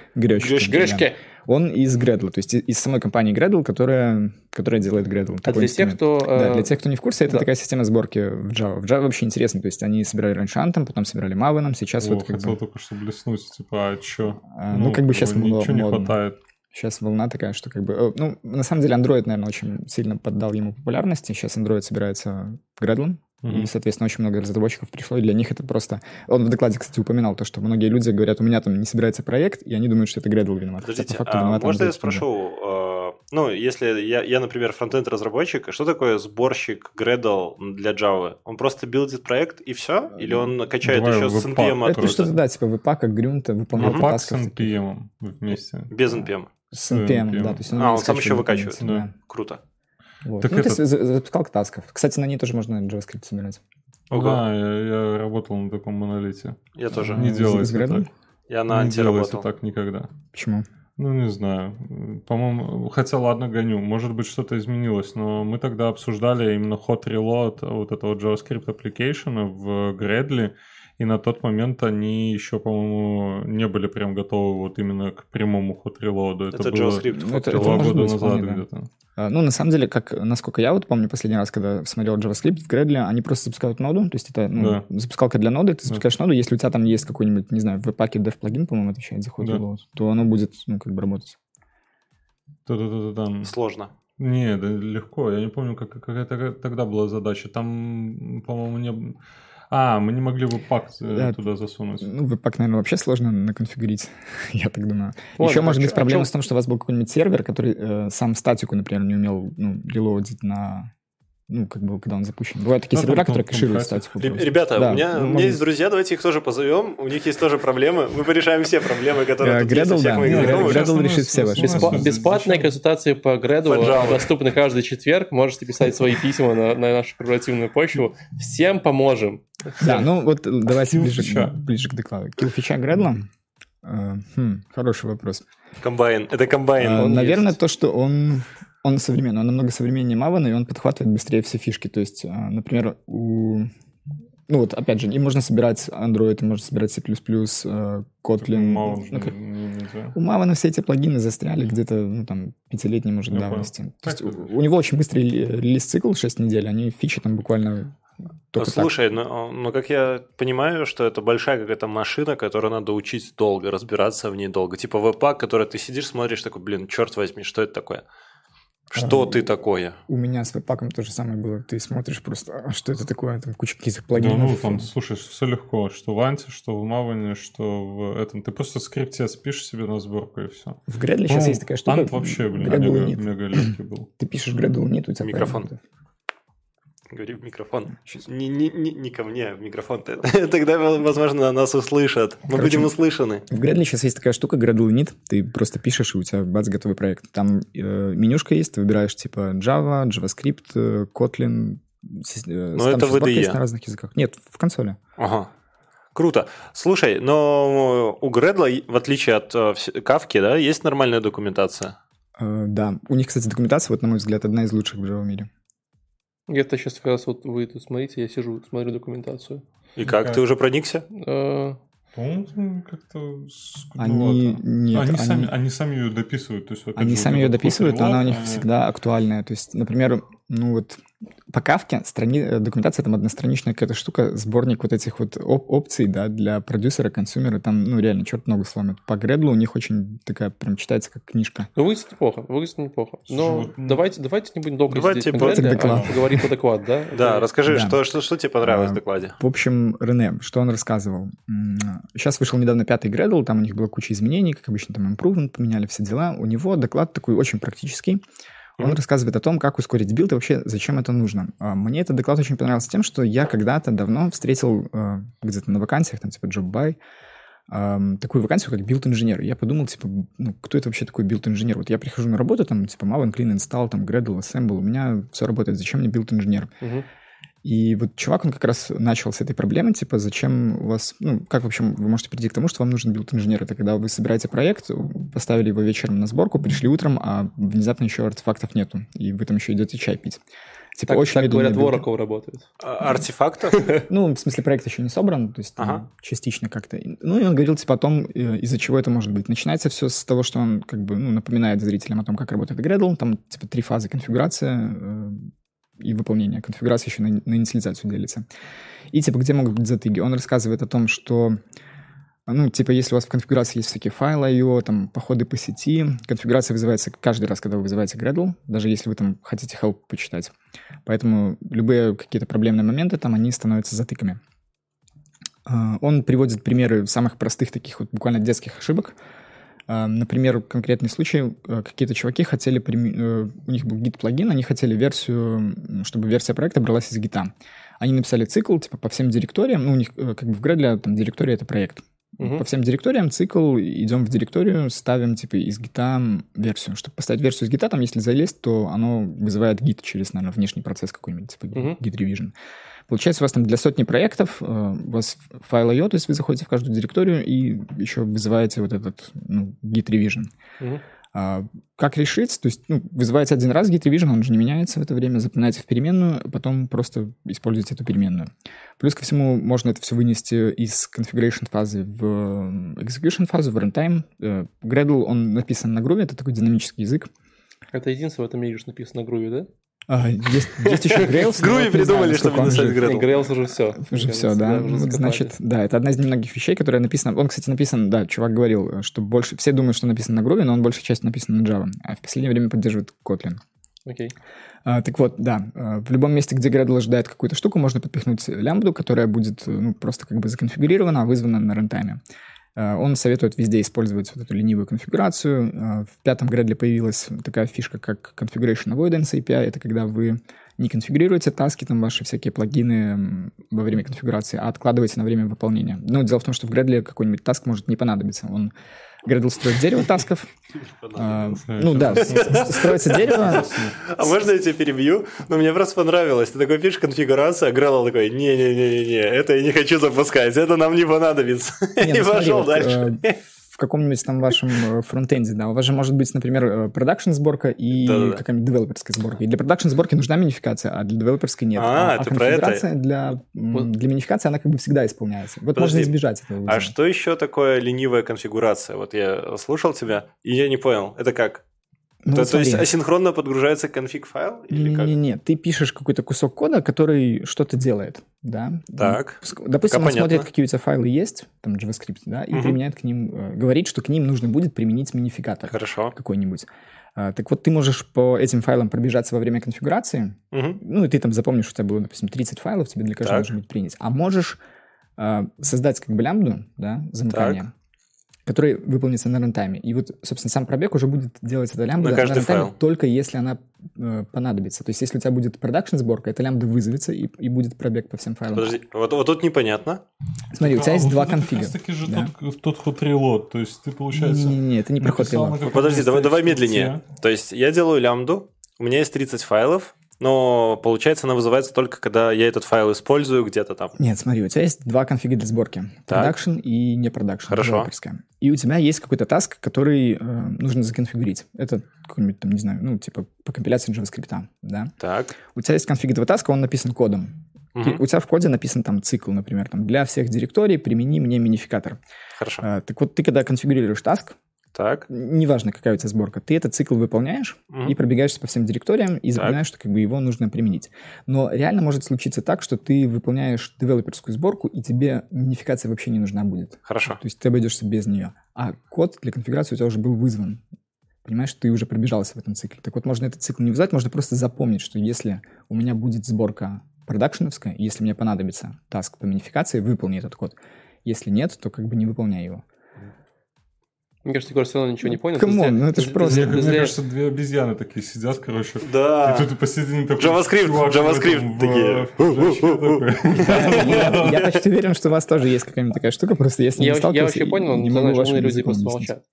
да. Гречки. Он из Gradle, то есть из самой компании Gradle, которая, которая делает Gradle. А для тех, кто... Да, э, для тех, кто не в курсе, это да. такая система сборки в Java. В Java вообще интересно, то есть они собирали раньше Антом, потом собирали Maven, сейчас О, вот как хотел бы... только что блеснуть, типа, а чё? а, ну, как бы сейчас ничего не модно. хватает. Сейчас волна такая, что как бы... э, Ну, на самом деле, Android, наверное, очень сильно поддал ему популярности. Сейчас Android собирается Gradle, Мгм. и, соответственно, очень много разработчиков пришло, и для них это просто... Он в докладе, кстати, упоминал то, что многие люди говорят, у меня там не собирается проект, и они думают, что это Gradle виноват. Подождите, по факту а виноват можно я спрошу, э, ну, если я, я, например, фронтенд-разработчик, что такое сборщик Gradle для Java? Он просто билдит проект и все? Или он качает Давай еще с. NPM Это что-то, да, типа веб-пака, грюнта, выполнял тасков с. NPM вместе. Без NPM. С NPM, NPM. да. То есть А, он сам скачивает еще выкачивает. дополнительно, Круто. да. Вот. Так Ну, то это- запускалка тасков. Кстати, на ней тоже можно JavaScript собирать. Ого. Да, я, я работал на таком монолите. Я тоже. Не с Gradle? так. Я на не работал. так никогда. Почему? Ну, не знаю. По-моему, хотя ладно, гоню. Может быть, что-то изменилось, но мы тогда обсуждали именно hot reload вот этого JavaScript application в Gradle, и на тот момент они еще, по-моему, не были прям готовы вот именно к прямому hot reload. Это, было JavaScript. Ну, это- это два года быть назад вполне, да. где-то. А, Ну, на самом деле, как, насколько я вот помню последний раз, когда смотрел JavaScript в Gradle, они просто запускают ноду, то есть это ну, Да. запускалка для ноды, ты Да. запускаешь ноду, если у тебя там есть какой-нибудь, не знаю, в паке dev плагин, по-моему, отвечает за hot Да. reload, то оно будет, ну, как бы работать. Да-да-да-да. Сложно. Не, да легко. Я не помню, как, какая тогда была задача. Там, по-моему, не... А, мы не могли бы пак э, Да. туда засунуть. Ну, веб-пак, наверное, вообще сложно наконфигурить, я так думаю. Ладно, Еще а может быть а проблема в том, что у вас был какой-нибудь сервер, который э, сам статику, например, не умел ну, релоадить на... Ну, как бы, когда он запущен. Бывают такие Ну, сервера, которые кэшируют статику. Ребята, Да, у меня, ну, у меня есть друзья, давайте их тоже позовем. У них есть тоже проблемы. Мы порешаем все проблемы, которые Э, тут есть Gradle, всех да. знакомых. Gradle Ну, решит все ну, ваши ну, бесплатные консультации по Gradle доступны каждый четверг. Можете писать свои письма на, на нашу корпоративную почву. Всем поможем. Да, ну вот э, давайте ближе, ближе к докладу. Килфича Гредла? Э, хм, хороший вопрос. Комбайн. Это комбайн. Э, Наверное, есть. то, что он, он современный, он намного современнее Мавана, и он подхватывает быстрее все фишки. То есть, например, у... Ну вот, опять же, и можно собирать Android, и можно собирать C++, Kotlin. Мало Ну, как-. У Мавана все эти плагины застряли где-то, ну, там, пятилетней, может, Я давности. То есть у, у него очень быстрый рели- релиз-цикл, 6 недель, они фичи там буквально только так. Слушай, но, но как я понимаю, что это большая какая-то машина, которую надо учить долго, разбираться в ней долго. Типа веб-пак, который ты сидишь, смотришь, такой, блин, черт возьми, что это такое? Что А, ты такое? У меня с веб-паком то же самое было. Ты смотришь просто, «А, что это такое, там куча каких-то Да, плагинов. ну, там, слушай, все легко. Что в Анте, что в Маване, что в этом. Ты просто скрипте спишь себе на сборку и все. В Gradle сейчас есть такая штука. Ант вообще, блин, мега, мега легкий был. Ты пишешь Gradle нет, у тебя Микрофон. правильно. Говори в микрофон. Не, не, не, не ко мне, в микрофон. Тогда, возможно, нас услышат. Мы Короче, будем услышаны. В Gradle сейчас есть такая штука, Gradle Init. Ты просто пишешь, и у тебя бац, готовый проект. Там э, менюшка есть, ты выбираешь типа Java, JavaScript, э, Kotlin. э, Но там это VDE. есть на разных языках. Нет, в консоли. Ага. Круто. Слушай, но у Гредла, в отличие от э, Кавки, да, есть нормальная документация. Э, да, у них, кстати, документация, вот, на мой взгляд, одна из лучших в Java мире. Где-то сейчас как раз вот вы тут смотрите, я сижу, смотрю документацию. И как, Как? ты уже проникся? Э, По-моему, как-то Они, нет, они, они, сами, они сами ее дописывают. То есть, они же, сами ее дописывают, но она у них всегда актуальная. То есть, например, ну вот по кавке страни... э, документация там одностраничная какая-то штука, сборник вот этих вот оп- опций, да, для продюсера, консюмера, там, ну, реально, черт ногу сломит. По Гредлу у них очень такая, прям читается как книжка. ну, выглядит неплохо, выглядит неплохо. Но вот, м, давайте, давайте не будем долго Давайте сидеть просто Гредле, доклад. а поговорим по доклад, да? Да, расскажи. Что, что, что тебе понравилось А, в докладе? В общем, Рене, что он рассказывал? Сейчас вышел недавно пятый Gradle, там у них была куча изменений, как обычно, там improvement поменяли все дела. У него доклад такой очень практический. Он рассказывает о том, как ускорить билд и вообще зачем это нужно. А, Мне этот доклад очень понравился тем, что я когда-то давно встретил э, где-то на вакансиях, там типа JobBuy, такую вакансию, как билд-инженер. Я подумал, типа, ну, кто это вообще такой билд-инженер? Вот я прихожу на работу, там, типа, Maven, clean install, там, Gradle, assemble, у меня все работает. Зачем мне билд-инженер? Мгм. И вот чувак, он как раз начал с этой проблемы, типа, зачем у вас, ну, как вообще вы можете прийти к тому, что вам нужен билд-инженер? Это когда вы собираете проект, поставили его вечером на сборку, пришли утром, а внезапно еще артефактов нету, и вы там еще идете чай пить. Типа, Так, очень так говорят, в. Oracle работает. А- Артефактов? Ну, в смысле, проект еще не собран, то есть Ага. частично как-то. Ну, и он говорил, типа, о том, э, из-за чего это может быть. Начинается все с того, что он, как бы, ну, напоминает зрителям о том, как работает Gradle. Там, типа, три фазы конфигурация э, и выполнение. Конфигурация еще на, на инициализацию делится. И, типа, где могут быть затыги? Он рассказывает о том, что ну, типа, если у вас в конфигурации есть всякие файлы IO, там, походы по сети, конфигурация вызывается каждый раз, когда вы вызываете Gradle, даже если вы там хотите help почитать. Поэтому любые какие-то проблемные моменты там, они становятся затыками. А, Он приводит примеры самых простых таких вот буквально детских ошибок. А, Например, конкретный случай, э, какие-то чуваки хотели, э, у них был гид-плагин, они хотели версию, чтобы версия проекта бралась из гита. Они написали цикл, типа, по всем директориям, ну, у них э, как бы в Gradle там директория — это проект. Мгм. По всем директориям цикл, идем в директорию, ставим, типа, из гита версию. Чтобы поставить версию из гита, там, если залезть, то оно вызывает гит через, наверное, внешний процесс какой-нибудь, типа Мгм. git revision. Получается, у вас там для сотни проектов, э, у вас файл IO, то есть вы заходите в каждую директорию и еще вызываете вот этот, ну, git revision. Мгм. А, как решить? То есть, ну, вызываете один раз git revision, он же не меняется в это время, запоминаете в переменную, потом просто используете эту переменную. Плюс ко всему, можно это все вынести из configuration фазы в м, execution фазу, в runtime. Э, Gradle, он написан на Groovy, это такой динамический язык. Это единственное в этом мире, что написано на Groovy, да? А, есть, есть еще не знаю, придумали, чтобы он написать. Не, Grails уже все. Уже все, да. Значит, да, это одна из немногих вещей, которая написана... Он, кстати, написан, да, чувак говорил, что больше... Все думают, что написан на Groovy, но он большая часть написан на Java, а в последнее время поддерживает Kotlin. Окей. А, так вот, да, а, в любом месте, где Gradle ожидает какую-то штуку, можно подпихнуть лямбду, которая будет ну, просто как бы законфигурирована, а вызвана на рантайме. А, Он советует везде использовать вот эту ленивую конфигурацию. А, В пятом Gradle появилась такая фишка, как Configuration Avoidance API. Это когда вы не конфигурируете таски, там ваши всякие плагины во время конфигурации, а откладываете на время выполнения. Ну, дело в том, что в Gradle какой-нибудь таск может не понадобиться. Он Gradle строит дерево тасков. А, Ну да, строится дерево, А можно я тебя перебью? Ну, мне просто понравилось. Ты такой пишешь конфигурацию, а Gradle такой, не-не-не-не, это я не хочу запускать, это нам не понадобится. Не, И ну пошел вот, дальше. В каком-нибудь там вашем э, фронтенде, да, у вас же может быть, например, э, production сборка и Да-да-да. какая-нибудь девелоперская сборка. И для production сборки нужна минификация, а для девелоперской нет. А, ты про это? для, для минификации, она как бы всегда исполняется. Вот Подожди, можно избежать этого. А что еще такое ленивая конфигурация? Вот я слушал тебя, и я не понял. Это как? Ну, то, вот то есть асинхронно подгружается конфиг-файл? Или как? Не-не-не, ты пишешь какой-то кусок кода, который что-то делает, да? Так. Пуск- Допустим, Как он смотрит, понятно. какие у тебя файлы есть, там JavaScript, да, и Мгм. применяет к ним, э, говорит, что к ним нужно будет применить минификатор. Хорошо. какой-нибудь. А, Так вот, ты можешь по этим файлам пробежаться во время конфигурации, Мгм. ну, и ты там запомнишь, у тебя было, допустим, 30 файлов, тебе для каждого Так. быть принять. А можешь а, создать как бы лямбду, да, замыкание, который выполнится на рантайме. И вот, собственно, сам пробег уже будет делать это лямбда На каждый рантайме файл. только если она э, понадобится. То есть, если у тебя будет продакшн сборка, эта лямбда вызовется и, и будет пробег по всем файлам. Подожди, вот, вот тут непонятно. Смотри, у тебя А, есть вот два это конфига. раз таки же Да. тот, тот hot reload. То есть ты, получается... Не-не-не, это не проход на каком-то Подожди, давай, давай медленнее. То есть я делаю лямбду, у меня есть 30 файлов, но получается она вызывается только когда я этот файл использую где-то там. Нет, смотри, у тебя есть два конфига для сборки. Продакшн и не продакшн. Хорошо. И у тебя есть какой-то таск, который э, нужно законфигурить. Это какой-нибудь там, не знаю, ну, типа по компиляции JavaScript, да? Так. У тебя есть конфиг этого таска, он написан кодом. Мгм. у тебя в коде написан там цикл, например, там для всех директорий примени мне минификатор. Хорошо. А, так вот, ты когда конфигурируешь таск, Так. неважно, какая у тебя сборка, ты этот цикл выполняешь Мгм. и пробегаешься по всем директориям и запоминаешь, что как бы его нужно применить. Но реально может случиться так, что ты выполняешь девелоперскую сборку, и тебе минификация вообще не нужна будет. Хорошо. То есть ты обойдешься без нее. А код для конфигурации у тебя уже был вызван. Понимаешь, ты уже пробежался в этом цикле. Так вот, можно этот цикл не вызывать, можно просто запомнить, что если у меня будет сборка продакшеновская, если мне понадобится таск по минификации, выполни этот код. Если нет, то как бы не выполняй его. Мне кажется, Егор все равно ничего не понял. Come on, ну это ж ты- просто- Мне, мне зря- кажется, две обезьяны такие сидят, короче. Да. И тут посередине такой JavaScript, чувак JavaScript такие. Я, почти уверен, что у вас тоже есть какая-нибудь такая штука, просто Я, не вообще- я сталкивался. вообще понял, не но знаешь, умные люди просто молчат.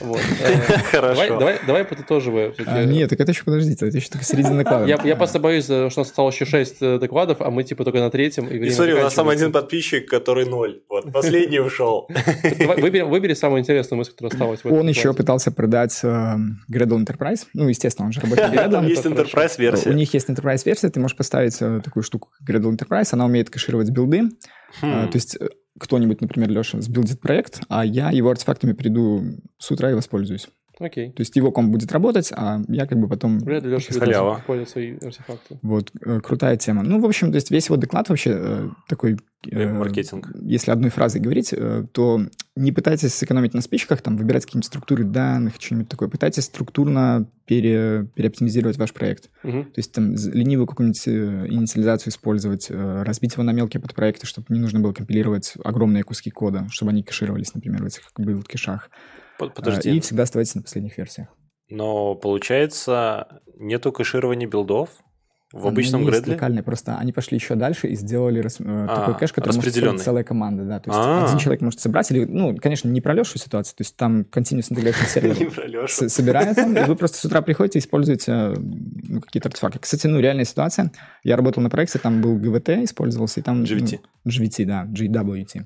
Вот. Э, Хорошо. Давай, давай, давай подытоживая. всё-таки. А, нет, так это еще подождите, это еще только середина доклада. Я, я просто боюсь, э, что у нас осталось еще 6 докладов, а мы типа только на третьем. И, смотри, у нас там один подписчик, который ноль. Вот, последний ушел. Выбери, выбери самую интересную мысль, которая осталась. Он еще пытался продать э, Gradle Enterprise. Ну, естественно, он же работает в Там Gradle. есть хорошо. У enterprise-версия. них есть Enterprise-версия, ты можешь поставить э, такую штуку, как Gradle Enterprise, она умеет кэшировать билды. Хм. То есть э, кто-нибудь, например, Леша, сбилдит проект, а я его артефактами приду с утра и воспользуюсь. Окей. То есть его комп будет работать, а я как бы потом... Вряд ли Леша Халява. использует свои артефакты. Вот, э, крутая тема. Ну, в общем, то есть весь его доклад вообще э, такой... э, Маркетинг. Если одной фразой говорить, то не пытайтесь сэкономить на спичках, там, выбирать какие-нибудь структуры данных, что-нибудь такое. Пытайтесь структурно пере, переоптимизировать ваш проект. Мгм. То есть там ленивую какую-нибудь инициализацию использовать, разбить его на мелкие подпроекты, чтобы не нужно было компилировать огромные куски кода, чтобы они кэшировались, например, в этих билд-кэшах. А, Подожди. И всегда оставайтесь на последних версиях. Но получается, нету кэширования билдов в обычном есть Gradle? локальная, просто они пошли еще дальше и сделали рас- э, А, такой кэш, который может собрать целая команда, да. То есть А. один человек может собрать, или, ну, конечно, не про Лешу ситуацию, то есть там continuous integration сервер собирает и вы просто с утра приходите и используете э, ну, какие-то артефакты. Кстати, ну, реальная ситуация. Я работал на проекте, там был GVT использовался, и там... GVT. ну, GVT, да, GWT.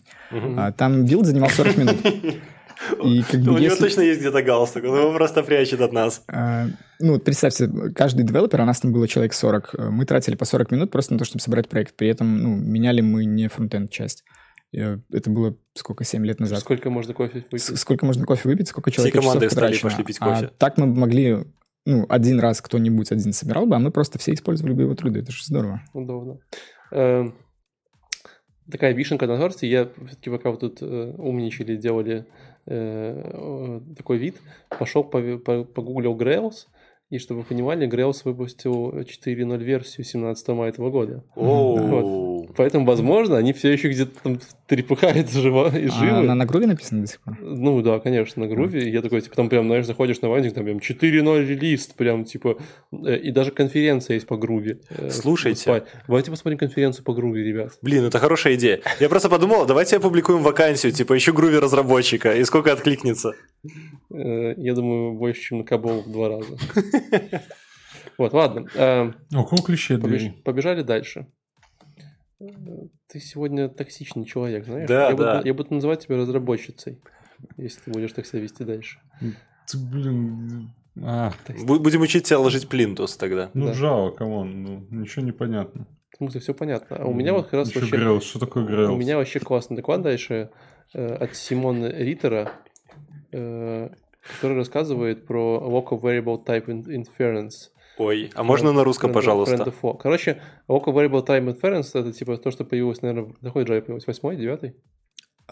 А, там билд занимал 40 минут. И как бы У него если- точно есть где-то галстук, он его просто прячет от нас. А, Ну, представьте, каждый девелопер, а нас там было человек 40, э, мы тратили по 40 минут просто на то, чтобы собрать проект. При этом, ну, меняли мы не фронтенд часть. Э, Это было сколько, 7 лет назад. Сколько можно кофе выпить? Сколько можно кофе выпить, сколько человек часов потрачено. пошли пить А кофе. так мы могли, ну, один раз кто-нибудь один собирал бы, а мы просто все использовали бы его труды. Это же здорово. Удобно. Э, Такая вишенка на торте. Я все-таки пока вы тут э, умничали, делали э, э, такой вид, пошел, пове- по- погуглил Grails, и чтобы вы понимали, Grails выпустил 4.0 версию 17 мая этого года. Оу. Поэтому, возможно, они все еще где-то там трепыхают живо и А живы. она на груве написана до сих пор? Ну да, конечно, на груве. И Я такой, типа, там прям, знаешь, заходишь на вантик, там прям 4.0 релиз, прям, типа, э, и даже конференция есть по груве. э, Слушайте. выступать. Давайте посмотрим конференцию по груве, ребят. Блин, это хорошая идея. Я просто подумал, давайте опубликуем вакансию, типа, ищу груви разработчика, и сколько откликнется. Э, Я думаю, больше, чем на Кабол в два раза. Вот, ладно. э, А У кого ключи от побеж- двери? Побежали дальше. Ты сегодня токсичный человек, знаешь? Да, я, да. Буду, я буду называть тебя разработчицей, если ты будешь так себя вести дальше. Ты, блин... А, Бу- Будем учить тебя ложить плинтус тогда. ну Да. Java, come on, ну ничего не понятно. В смысле, все понятно. А у меня вот как раз Еще вообще... Grails, что такое Grails? У меня вообще классный доклад дальше э, от Симона Риттера, э, который рассказывает про Local Variable Type in- Inference. Ой, а можно на русском, пожалуйста? Короче, Local Variable Time Inference это типа то, что появилось, наверное, в какой Java появилось? Восьмой, девятый?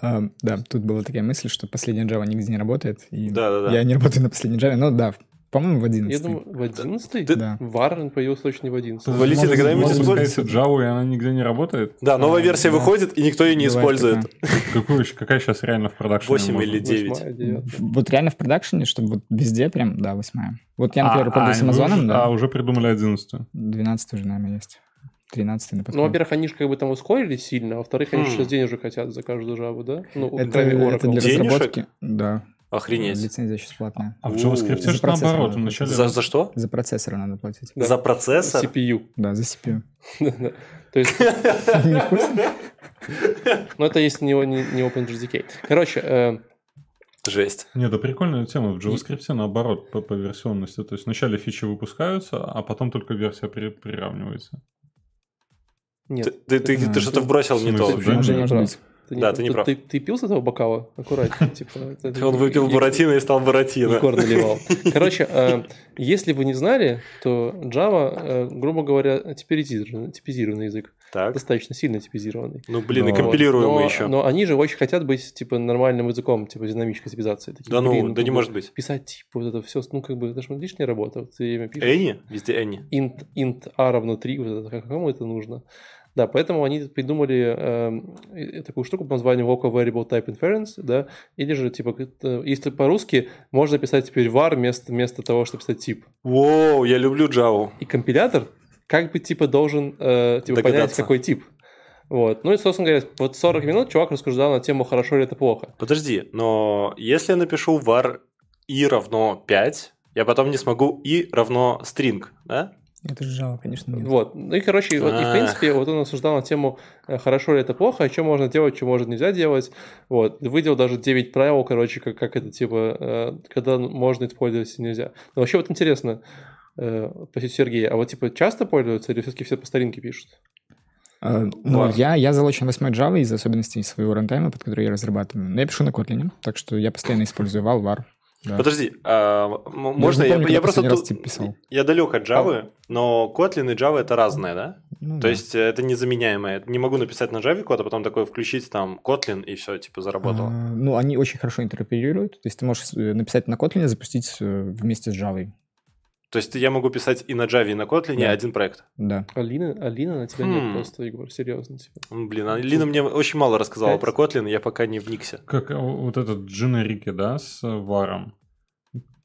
А, да, тут была такая мысль, что последняя Java нигде не работает. И Да-да-да. Я не работаю на последней Java, но да, по-моему, в 11 Я думаю, в одиннадцатый? Ты- Да. Варен появился точно не в одиннадцатый. Валентин, ты когда-нибудь может, используешь? запускаете Java, и она нигде не работает? Да, новая А, версия да. выходит, и никто ее не Бывает использует. Какую, еще- какая сейчас реально в продакшене? 8 может или быть? 9. Восьмая, девятая. Вот реально в продакшене, чтобы вот везде прям, да, восьмая. Вот я, А, например, пробовал а, с Амазоном, уже- да, А, уже придумали 11 12 уже, наверное, есть. 13 на Ну, во-первых, они же как бы там ускорили сильно, а во-вторых, они Хм. сейчас денежек хотят за каждую жабу, да? Ну, это, это для Денежек? разработки. Да. Охренеть. Лицензия сейчас платная. А в JavaScript за же наоборот. Вначале... За, за что? За процессор надо платить. Да. За процессор? CPU. Да, за CPU. То есть, Не курсе? ну, это если не, не, не OpenJDK. Короче, э, Жесть. Нет, да прикольная тема. В JavaScript наоборот по, по версионности. То есть вначале фичи выпускаются, а потом только версия при- приравнивается. нет. Ты, ты, ты, ты что-то вбросил не то. Может, не. Ты Да, ты не ты- прав. Ты, ты пил с этого бокала? Аккуратнее. Типа, Он выпил Буратино и стал Буратино. Егор наливал. Короче, э, если вы не знали, то Java, э, грубо говоря, типизированный, язык. Так. Достаточно сильно типизированный. Ну, блин, и компилируемый еще. но они же очень хотят быть, типа, нормальным языком, типа, динамической типизации. Да ну, да не может быть. Писать, типа, вот это все, ну, как бы, это же лишняя работа. Ты время пишешь. Энни? Везде Энни. int, int a равно 3, вот это, как- кому это нужно? Да, поэтому они придумали э, такую штуку по названию Local Variable Type Inference, да, или же, типа, если по-русски, можно писать теперь var вместо, вместо того, чтобы писать тип. Воу, я люблю Java. И компилятор как бы, типа, должен, э, типа, понять, какой тип. Вот. Ну и, собственно говоря, вот 40 минут чувак рассуждал на тему, хорошо ли это плохо. Подожди, но если я напишу var i равно 5, я потом не смогу i равно string, да? Это же Java, конечно, нет. Вот. Ну и, короче, вот, и, в принципе, вот он рассуждал на тему, э, хорошо ли это плохо, а что можно делать, что может нельзя делать. Вот. Выделил даже 9 правил, короче, как, как это, типа, э, когда можно использовать и нельзя. Но вообще вот интересно, э, спросить Сергея, а вот, типа, часто пользуются или все-таки все по старинке пишут? Uh, ну, я, я залочен 8 Java из особенностей своего рантайма, под который я разрабатываю. Но я пишу на Kotlin, так что я постоянно использую val, var, да. Подожди, а, можно я, помню, я, я просто тут, писал. я далек от Java, а. но Kotlin и Java это разное, да? Ну, То да. есть это незаменяемое. Не могу написать на Java код, а потом такой включить там Kotlin и все, типа заработало. А, ну, они очень хорошо интероперируют. То есть ты можешь э, написать на Kotlin, запустить э, вместе с Java. То есть я могу писать и на Java, и на Kotlin да. один проект? Да. Алина, Алина на тебя хм. нет просто, Егор, серьезно. Типа. Блин, Алина мне очень мало рассказала 5. про Kotlin, я пока не вникся. Как а, вот этот дженерики, да, с варом?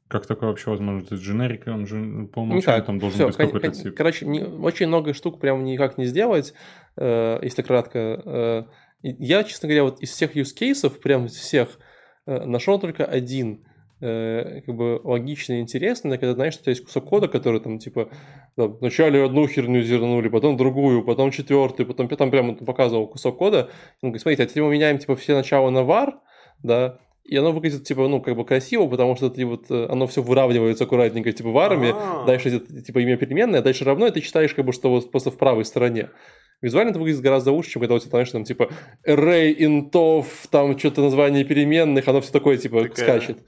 Как такое вообще возможно? Это дженерик, он же по умолчанию там должен Все, быть какой-то тип. Короче, не, очень много штук прям никак не сделать, э, если кратко. Э, я, честно говоря, вот из всех use cases, прям из всех, э, нашел только один э, как бы логичный и интересный, когда знаешь, что есть кусок кода, который там типа там, вначале одну херню зернули, потом другую, потом четвертую, потом там прямо показывал кусок кода. Он говорит, смотрите, а теперь мы меняем типа все начала на var, да, и оно выглядит, типа, ну, как бы красиво, потому что ты вот, э, оно все выравнивается аккуратненько, типа, варами, А-а-а. дальше, типа, имя переменное, дальше равно, и ты читаешь, как бы, что вот просто в правой стороне. Визуально это выглядит гораздо лучше, чем когда у тебя, знаешь, там, типа, array, интов, там, что-то название переменных, оно все такое, типа, Такая... скачет.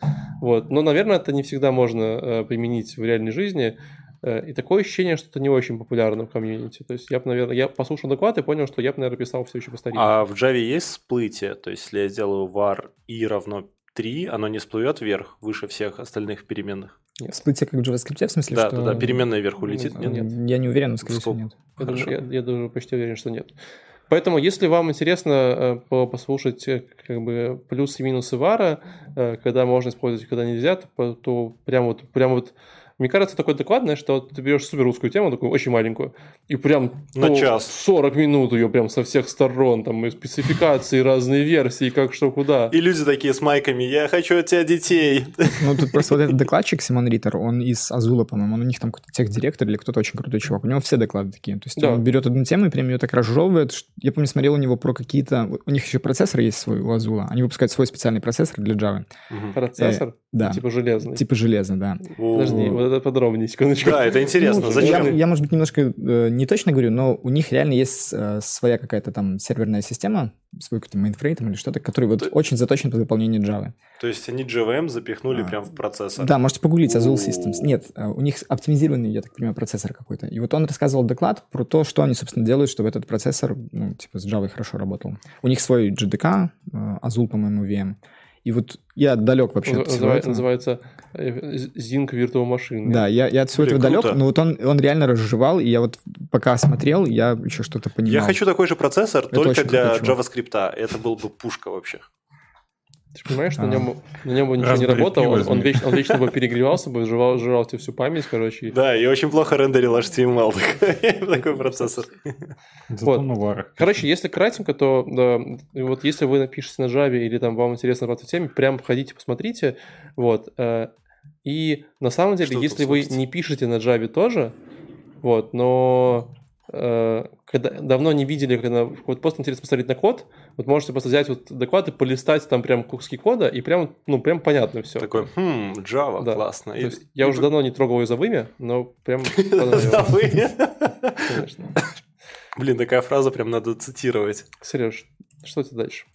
Вот. Но, наверное, это не всегда можно э, применить в реальной жизни. Э, и такое ощущение, что это не очень популярно в комьюнити. То есть я бы, наверное, я послушал доклад и понял, что я бы, наверное, писал все еще по старинке. А в Java есть всплытие? То есть если я сделаю var i равно 3, оно не всплывет вверх, выше всех остальных переменных? Нет. Всплытие как в JavaScript, в смысле, да, что... Да, да, переменная вверх улетит, нет? нет? Я не уверен, но, скорее всего, нет. Я даже, я, я даже почти уверен, что нет. Поэтому, если вам интересно э, послушать э, как бы плюсы и минусы вара, э, когда можно использовать, когда нельзя, то, то прям вот, прям вот мне кажется, такой доклад, знаешь, что ты берешь супер русскую тему, такую очень маленькую, и прям на час 40 минут ее прям со всех сторон, там и спецификации, разные версии, как что куда. И люди такие с майками, я хочу от тебя детей. Ну, тут просто вот этот докладчик Симон Риттер, он из Азула, по-моему, он у них там какой-то техдиректор или кто-то очень крутой чувак. У него все доклады такие. То есть да. он берет одну тему и прям ее так разжевывает. Я помню, смотрел у него про какие-то... У них еще процессор есть свой у Азула. Они выпускают свой специальный процессор для Java. Угу. Процессор? Э, да. Типа железный? Типа железный, да. Подожди, вот это подробнее, секундочку. Да, это интересно. Ну, Зачем? Я, я, может быть, немножко э, не точно говорю, но у них реально есть э, своя какая-то там серверная система, свой какой-то mainframe или что-то, который вот То... очень заточен под выполнение Java. То есть они JVM запихнули а, прям в процессор? Да, можете погуглить Azul Systems. Нет, э, у них оптимизированный, я так понимаю, процессор какой-то. И вот он рассказывал доклад про то, что они, собственно, делают, чтобы этот процессор, ну, типа, с Java хорошо работал. У них свой JDK, э, Azul, по-моему, VM. И вот я далек вообще от всего этого. Называется Zinc Virtual Machine. Да, я, я от всего Блин, этого далек, но вот он, он реально разжевал, и я вот пока смотрел, я еще что-то понимал. Я хочу такой же процессор, Это только для JavaScript. Это был бы пушка вообще. Ты же понимаешь, что на нем, на нем бы ничего не работало, он, он, вечно, он вечно бы перегревался бы, жевал, жрал тебе всю память, короче. Да, и очень плохо рендерил HTML такой процессор. Вот. Короче, если кратенько, то да, вот если вы напишете на Java или там вам интересно в этой теме, прям ходите, посмотрите. Вот. Э, и на самом деле, что если вы не пишете на Java тоже, вот, но когда давно не видели, когда вот просто интересно посмотреть на код, вот можете просто взять вот доклад и полистать там прям куски кода, и прям, ну, прям понятно все. Такой, хм, Java, да. классно. И, я и... уже давно не трогал из-за вымя, но прям... Конечно. Блин, такая фраза прям надо цитировать. Сереж, что ты дальше?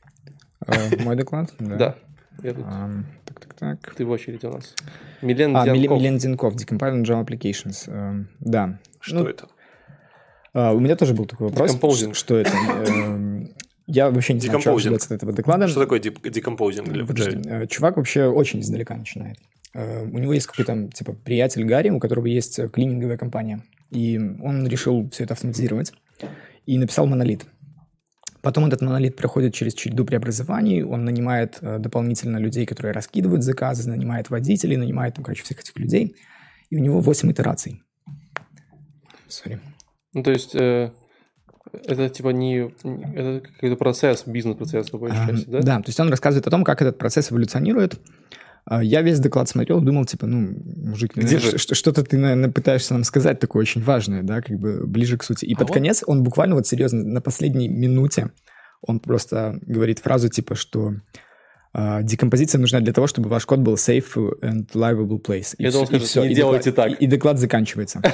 Э, мой доклад? Да. Так, так, так. Ты в очереди у нас. Милен а, Зенков. Милен Зенков, Decompiling Java Applications. Да. Что ну, это? А, у меня тоже был такой вопрос. Что это? Эм, я вообще не знаю, что ожидать от этого доклада. Что такое декомпозинг? Э, чувак вообще очень издалека начинает. Э, у него есть какой-то, типа, приятель Гарри, у которого есть клининговая компания. И он решил все это автоматизировать. и написал монолит. Потом этот монолит проходит через череду преобразований, он нанимает э, дополнительно людей, которые раскидывают заказы, нанимает водителей, нанимает, там, короче, всех этих людей, и у него 8 итераций. Сори. Ну, то есть, э, это типа не... Это какой-то процесс, бизнес-процесс, по большей А, части, да? Да, то есть он рассказывает о том, как этот процесс эволюционирует. А, Я весь доклад смотрел, думал, типа, ну, мужик, Где наверное, же? что-то ты, наверное, пытаешься нам сказать такое очень важное, да, как бы ближе к сути. И А под вот- конец он буквально вот серьезно на последней минуте он просто говорит фразу типа, что декомпозиция нужна для того, чтобы ваш код был safe and livable place. И Я и скажешь, всё, не и делайте доклад- так. И, и доклад заканчивается.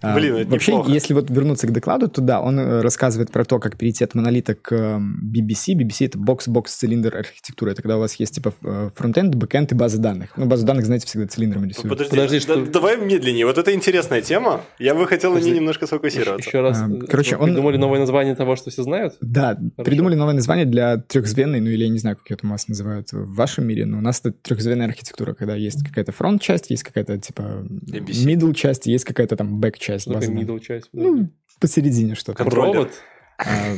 А, Блин, это Вообще, неплохо. если вот вернуться к докладу, то да, он э, рассказывает про то, как перейти от монолита к эм, BBC. BBC — это box-box-цилиндр архитектура. Это когда у вас есть типа э, фронтенд, бэкенд и база данных. Ну, базу данных, знаете, всегда цилиндрами рисуют. Подожди, Подожди, да- что- давай медленнее. Вот это интересная тема. Я бы хотел на ней немножко сфокусироваться. Еще раз. А, э, короче, он- придумали новое название того, что все знают? Да, придумали новое название для трехзвенной, ну или я не знаю, как ее там у вас называют в вашем мире, но у нас это трехзвенная архитектура, когда есть какая-то фронт-часть, есть какая-то типа ABC. middle-часть, есть какая-то там бэк-часть. Данных. middle часть? Ну, посередине что-то. Контроллер. Провод? А,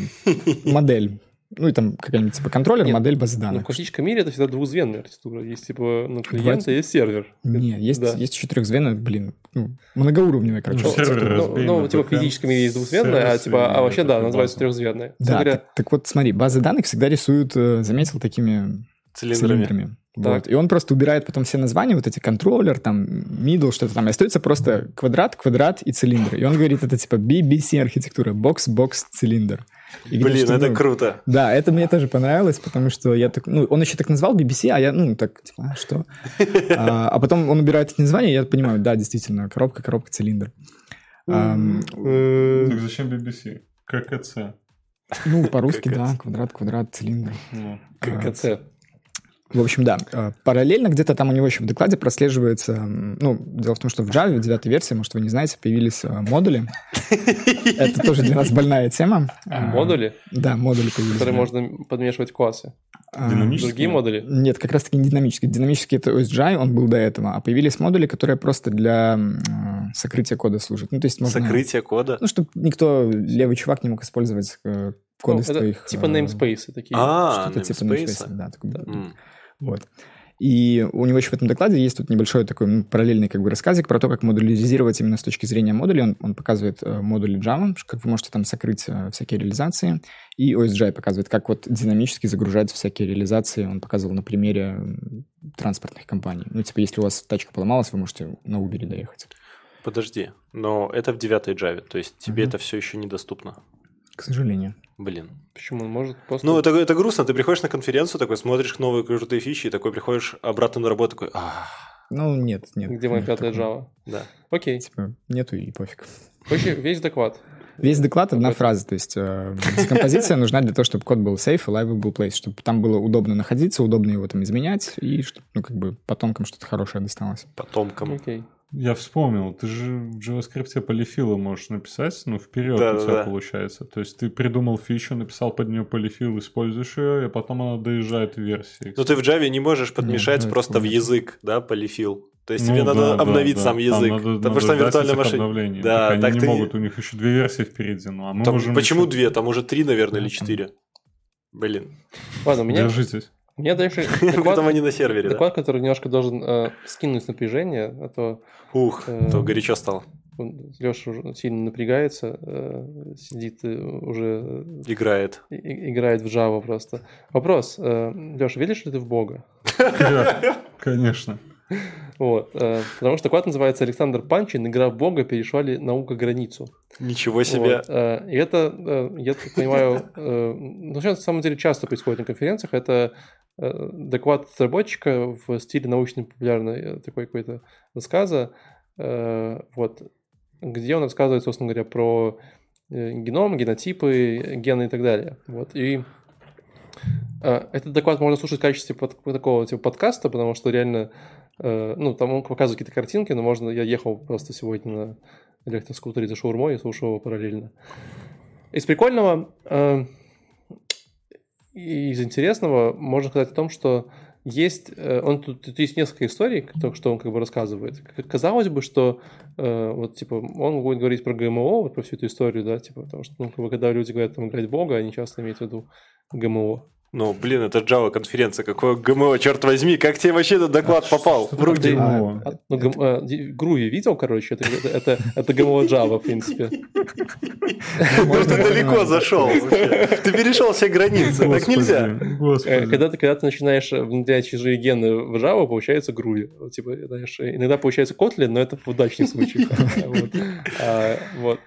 Модель. Ну и там какая-нибудь типа контроллер, Нет, модель базы Ну, в данных. классическом мире это всегда двухзвенная архитектура. Есть типа ну, клиент, Бывает. а есть сервер. Не, есть, Да. есть еще трехзвенная, блин, ну, многоуровневая, короче. Ну, Ну, сервер ну, разбили ну, на типа в физическом мире есть двухзвенная, а типа, а вообще, да, это называется трехзвенная. Да, говоря, так, так вот смотри, базы данных всегда рисуют, э, заметил, такими Цилиндрами. цилиндрами. Так. Вот. И он просто убирает потом все названия, вот эти контроллер, там, middle, что-то там, и остается просто квадрат, квадрат и цилиндр. И он говорит, это типа BBC архитектура, бокс, бокс, цилиндр. И видно, Блин, что, это ну, круто. Да, это мне тоже понравилось, потому что я так, ну, он еще так назвал BBC, а я, ну, так, типа, а что? А, а потом он убирает эти названия, и я понимаю, да, действительно, коробка, коробка, цилиндр. Ам, Так зачем BBC? ККЦ. ну, по-русски, да, квадрат, квадрат, цилиндр. А, КЦ. В общем, да. э, Параллельно где-то там у него еще в докладе прослеживается... Ну, дело в том, что в Java, в девятой версии, может, вы не знаете, появились э, модули. Это тоже для нас больная тема. А, Модули, Да, модули появились. которые можно подмешивать классы. А, Динамические? Другие модули? Нет, как раз-таки не динамический. Динамический это OSGI, он был до этого. А появились модули, которые просто для сокрытия кода служат. Ну, то есть можно... Сокрытие кода. Ну, чтобы никто, левый чувак, не мог использовать э, коды Ну, твоих... типа namespace такие. А, Что-то типа namespace. да, такой. Вот. И у него еще в этом докладе есть тут небольшой такой ну, параллельный как бы рассказик про то, как модуляризировать именно с точки зрения модулей. Он, он показывает э, модули Java, как вы можете там сокрыть э, всякие реализации. И OSGI показывает, как вот динамически загружаются всякие реализации. Он показывал на примере транспортных компаний. Ну, типа, если у вас тачка поломалась, вы можете на Uber доехать. Подожди, но это в девятой Java, то есть тебе Мгм. это все еще недоступно. К сожалению. Блин. Почему? Он может просто... Ну, это, это грустно. Ты приходишь на конференцию, такой смотришь новые крутые фичи, и такой приходишь обратно на работу, такой, «Ах, Ну, нет, нет. Где моя пятая. Java? да. Окей. Типа, нету и пофиг. Короче, весь доклад. Весь доклад одна фраза, то есть э, декомпозиция нужна для того, чтобы код был safe и livable place, чтобы там было удобно находиться, удобно его там изменять, и чтобы, ну, как бы потомкам что-то хорошее досталось. Потомкам. Окей. Я вспомнил, ты же в JavaScript полифилы можешь написать, ну, вперед Да, у да, тебя да. получается. То есть ты придумал фичу, написал под нее полифил, используешь ее, и потом она доезжает в версии. Но ты в Java не можешь подмешать ну, это просто в язык, да, полифил. То есть Ну тебе надо да, да, обновить да. сам Там язык. надо- потому надо что там виртуальная машина. Да, Так они так не ты- могут, у них еще две версии впереди, ну а мы Там- можем почему еще- две? Там уже три, наверное, или Да, там- четыре. Блин. Ладно, у меня, Держитесь. Меня дальше Потом доклад, они на сервере, да? доклад, который немножко должен э, скинуть напряжение, а то Ух, Э, то горячо стало. Леша уже сильно напрягается, э, сидит э, уже Играет. и- играет в Java просто. Вопрос, Леша, веришь ли ты в Бога? Да, Конечно. Вот, э, потому что доклад называется «Александр Панчин. Игра в Бога. Перешла ли наука границу?» Ничего себе. Вот, э, И это, э, я так понимаю, ну, сейчас на самом деле часто происходит на конференциях, это доклад разработчика в стиле научно-популярной такой какой-то рассказа, вот, где он рассказывает, собственно говоря, про геном, генотипы, гены и так далее. Вот, и этот доклад можно слушать в качестве под- такого типа подкаста, потому что реально, ну, там он показывает какие-то картинки, но можно, я ехал просто сегодня на электроскутере за шаурмой и слушал его параллельно. Из прикольного, э, и из интересного можно сказать о том, что есть, э, он тут, тут есть несколько историй, то, что он как бы рассказывает. Казалось бы, что э, вот типа он будет говорить про ГМО, вот про всю эту историю, да, типа, потому что ну, когда люди говорят там играть Бога, они часто имеют в виду ГМО. Ну, блин, это Java конференция, какое ГМО, черт возьми, как тебе вообще этот доклад попал? Что такое Ты- ГМО? А, ну, гм- а, Груви видел, короче, это, это, это, это ГМО Java, в принципе. Ну, ты далеко зашел. Ты перешел все границы, так нельзя. Э. Когда ты, когда ты начинаешь внедрять чужие гены в Java, получается. Вот, Типа, знаешь, иногда получается Kotlin, но это в удачных случаях. Вот.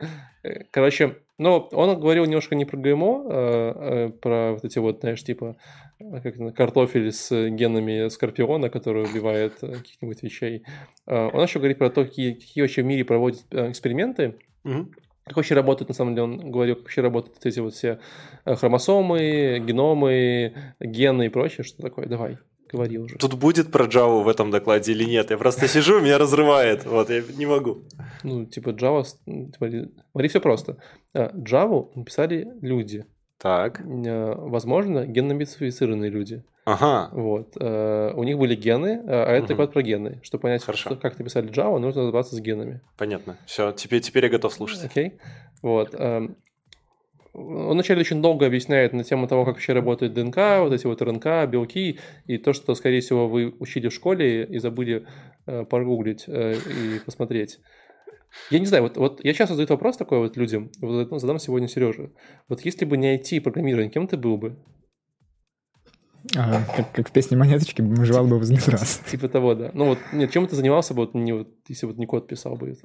Э, Короче, ну, он говорил немножко не про ГМО, а, а про вот эти вот, знаешь, типа, а, как картофель с генами скорпиона, который убивает э, каких-нибудь вещей. А, Он еще говорит про то, какие, какие вообще в мире проводят э, эксперименты, Мгм. как вообще работают, на самом деле, он говорил, как вообще работают эти вот все хромосомы, геномы, гены и прочее, что такое. Давай, говори уже. Тут будет про Java в этом докладе или нет? Я просто сижу, меня разрывает. Вот, я не могу. Ну, типа Java, с- м, смотри, все просто. А, Java написали люди. Так. Э, Возможно, генно-модифицированные люди. Ага. Вот. Э, У них были гены, а а это доклад про гены. Чтобы понять, Хорошо. что- как написали Java, нужно разобраться с генами. Понятно. Все, теперь, теперь я готов слушать. Окей. Вот. Он вначале очень долго объясняет на тему того, как вообще работает ДНК, вот эти вот РНК, белки, и то, что, скорее всего, вы учили в школе и забыли э, погуглить э, и посмотреть. Я не знаю, вот, вот я часто задаю вопрос такой вот людям, вот задам сегодня Сереже. Вот если бы не IT-программирование, кем ты был бы? А, как, как в песне «Монеточки» жевал бы возле раз. Типа того, да. Ну вот, нет, чем ты занимался бы, вот, не, вот, если вот не код писал бы?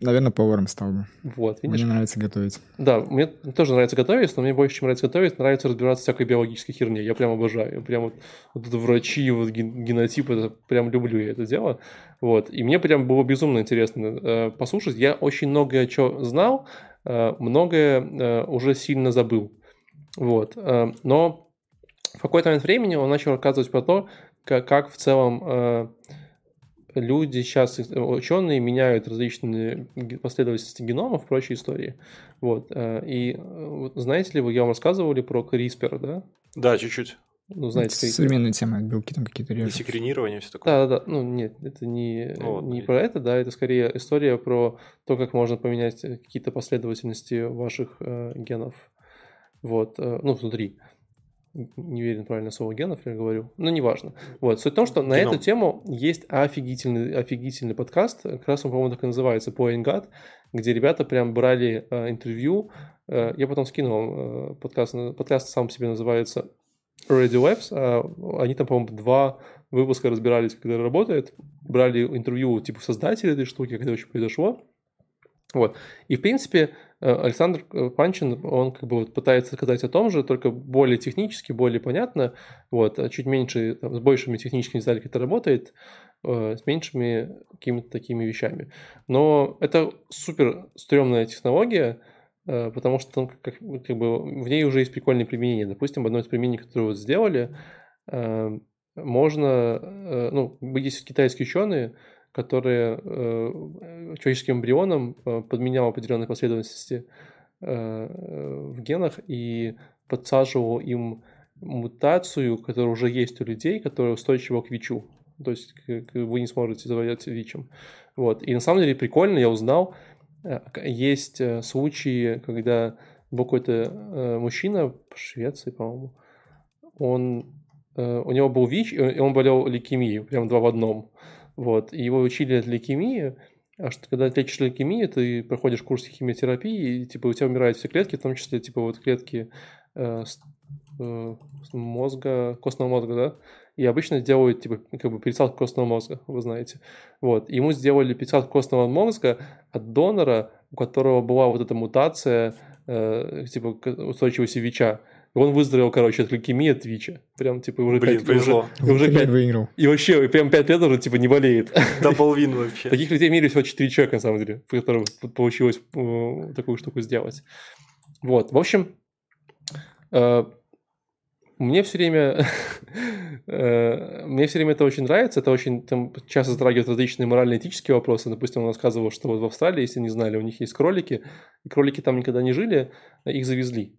Наверное, поваром стал бы. Вот, видишь? Мне нравится готовить. Да, мне тоже нравится готовить, но мне больше, чем нравится готовить, нравится разбираться всякой биологической херне. Я прям обожаю. Я прям вот, вот это врачи, вот ген- генотип, это прям люблю я это дело. Вот. И мне прям было безумно интересно э, послушать. Я очень многое что знал, э, многое э, уже сильно забыл. Вот. Э, но в какой-то момент времени он начал рассказывать про то, как, как в целом э, люди сейчас, ученые, меняют различные последовательности геномов и прочие истории. Вот. э, И э, знаете ли вы, я вам рассказывал ли про CRISPR, да? Да, чуть-чуть. Ну, знаете, Это CRISPR. современная тема, белки там какие-то режут. Секренирование, все такое. Да, да, да. Ну, нет, это не, Вот, не про это, да, это скорее история про то, как можно поменять э, какие-то последовательности ваших э, генов. Вот, э, ну, внутри. Не уверен, правильно слово генов я говорю, но неважно. Вот, суть в том, что на Геном. эту тему есть офигительный, офигительный подкаст, как раз он, по-моему, так и называется, Point God, где ребята прям брали э, интервью, Э, я потом скину вам э, подкаст, подкаст сам себе называется Radio Labs, а они там, по-моему, два выпуска разбирались, когда работает, брали интервью типа создателя этой штуки, это вообще произошло. Вот. И, в принципе, э, Александр э, Панчин, он как бы вот пытается сказать о том же, только более технически, более понятно, вот, а чуть меньше, там, с большими техническими деталями это работает, э, с меньшими какими-то такими вещами. Но это супер стрёмная технология, э, потому что там как, как бы в ней уже есть прикольные применения. Допустим, одно из применений, которое вот сделали, э, можно, э, ну, есть китайские ученые, которые э, человеческим эмбрионом э, подменял определенные последовательности э, в генах и подсаживал им мутацию, которая уже есть у людей, которая устойчива к ВИЧу. То есть вы не сможете заболеть ВИЧем. Вот. И на самом деле прикольно, я узнал, э, есть э, случаи, когда был какой-то э, мужчина в Швеции, по-моему, он, у него был ВИЧ, и он болел лейкемией, прям два в одном. Вот. И его учили от лейкемии, а что когда ты лечишь лейкемию, ты проходишь курс химиотерапии, и типа у тебя умирают все клетки, в том числе типа вот клетки э, э, мозга, костного мозга, да, и обычно делают типа как бы пересадку костного мозга, вы знаете. Вот. Ему сделали пересадку костного мозга от донора, у которого была вот эта мутация э, типа устойчивости ВИЧа. Он выздоровел, короче, от лейкемии, от ВИЧа. Прям, типа, уже Блин, пять- повезло. уже- и уже Например, пять- выиграл. и вообще, и прям 5 лет уже, типа, не болеет. Даблвин вообще. Таких людей в мире всего 4 человека, на самом деле, по которым п- получилось э, такую штуку сделать. Вот, в общем, э, мне все время, э, мне все время это очень нравится, это очень там, часто затрагивает различные морально-этические вопросы. Допустим, он рассказывал, что вот в Австралии, если не знали, у них есть кролики, и кролики там никогда не жили, их завезли.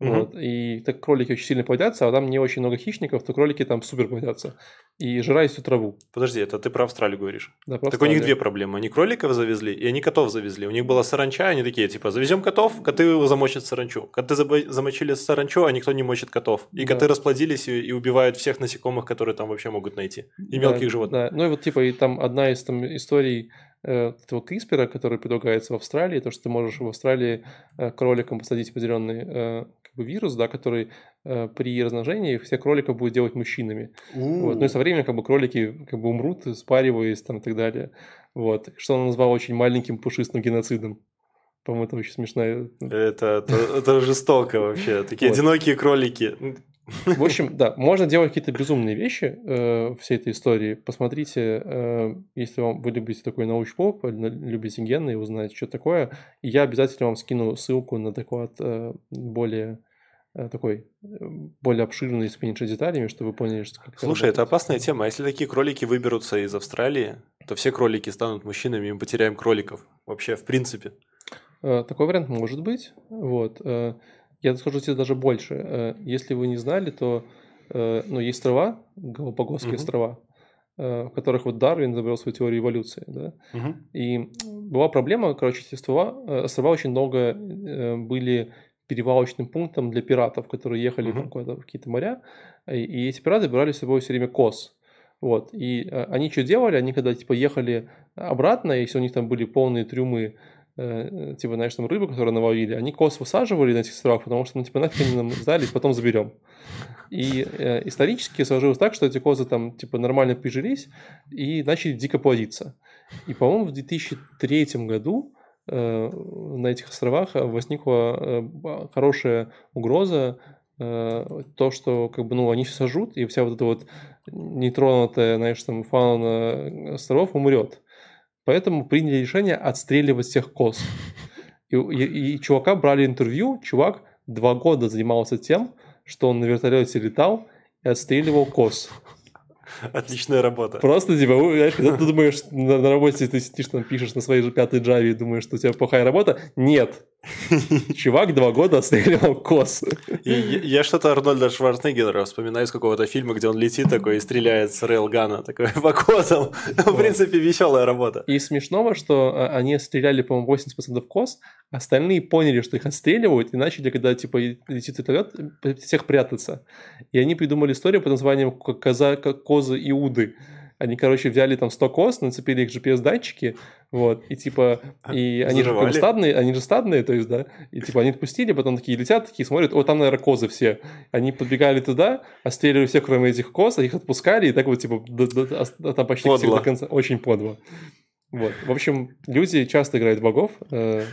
Мгм. Вот, и так кролики очень сильно плодятся, а там не очень много хищников, то кролики там супер плодятся. И жрают всю траву. Подожди, это ты про Австралию говоришь. Да, просто Так у них две проблемы. Они кроликов завезли, и они котов завезли. У них была саранча, они такие, типа, завезем котов, коты замочат саранчу. Коты замочили саранчу, а никто не мочит котов. И Да. коты расплодились и, и убивают всех насекомых, которые там вообще могут найти. И Да, мелких животных. Да. Ну и вот типа и там одна из там историй э, этого CRISPR, который предлагается в Австралии, то, что ты можешь в Австралии э, кроликам посадить определенный э, как бы вирус, да, который э, при размножении всех кроликов будет делать мужчинами. Вот. Ну и со временем как бы кролики как бы умрут, спариваясь там и так далее. Вот. Что он назвал очень маленьким пушистым геноцидом. По-моему, это очень смешная Это, это, это жестоко вообще. Такие Вот. одинокие кролики. В общем, да, можно делать какие-то безумные вещи э, всей этой истории. Посмотрите, э, если вам вы любите такой научпоп, любите гены и узнаете, что такое. Я обязательно вам скину ссылку на доклад э, более э, такой, э, более обширный, с меньше деталями, чтобы вы поняли, что как Слушай, это работает. опасная тема. А если такие кролики выберутся из Австралии, то все кролики станут мужчинами, и мы потеряем кроликов. Вообще, в принципе. Э, Такой вариант может быть. Вот. Я скажу тебе даже больше. Э, Если вы не знали, то э, ну, есть острова, Галапагосские Мгм. острова, в которых вот Дарвин изобрел свою теорию эволюции. Да? Мгм. И была проблема, короче, эти острова, э, острова очень э, были перевалочным пунктом для пиратов, которые ехали там куда-то в какие-то моря, и, и эти пираты брали с собой все время коз. Вот. И они что делали? Они когда типа ехали обратно, если у них там были полные трюмы э, типа, знаешь, там рыбы, которые наловили, они коз высаживали на этих островах, потому что, ну, типа, нафиг они нам сдались, потом заберем. И э, исторически сложилось так, что эти козы там, типа, нормально прижились и начали дико плодиться. И, по-моему, в 2003 году э, на этих островах возникла э, хорошая угроза, э, то, что, как бы, ну, они все сожрут, и вся вот эта вот нетронутая, знаешь, там, фауна островов умрет. Поэтому приняли решение отстреливать всех коз. И, и- и чувака брали интервью, чувак два года занимался тем, что он на вертолете летал и отстреливал коз. Отличная работа. Просто, типа, знаешь, когда ты думаешь, на, на работе ты сидишь там, пишешь на своей же пятой джаве и думаешь, что у тебя плохая работа. Нет. Чувак два года отстреливал коз. И я, что-то Арнольда Шварценеггера вспоминаю из какого-то фильма, где он летит такой и стреляет с рейлгана такой по козам. В принципе, веселая работа. И смешного, что а, они стреляли, по-моему, 80% коз, остальные поняли, что их отстреливают, и начали, когда, типа, летит вертолет, всех прятаться. И они придумали историю под названием «К- «Коза, козы Иуды». Они, короче, взяли там 100 коз, нацепили их GPS-датчики, вот, и типа, и они же стадные, они же стадные, то есть, да, и типа они отпустили, потом такие летят, такие смотрят, о, там, наверное, козы все. Они подбегали туда, отстреливали всех, кроме этих коз, а их отпускали, и так вот, типа, до- до- а там почти всех Подло. до конца. Очень подло. Вот. В общем, люди часто играют в богов. э,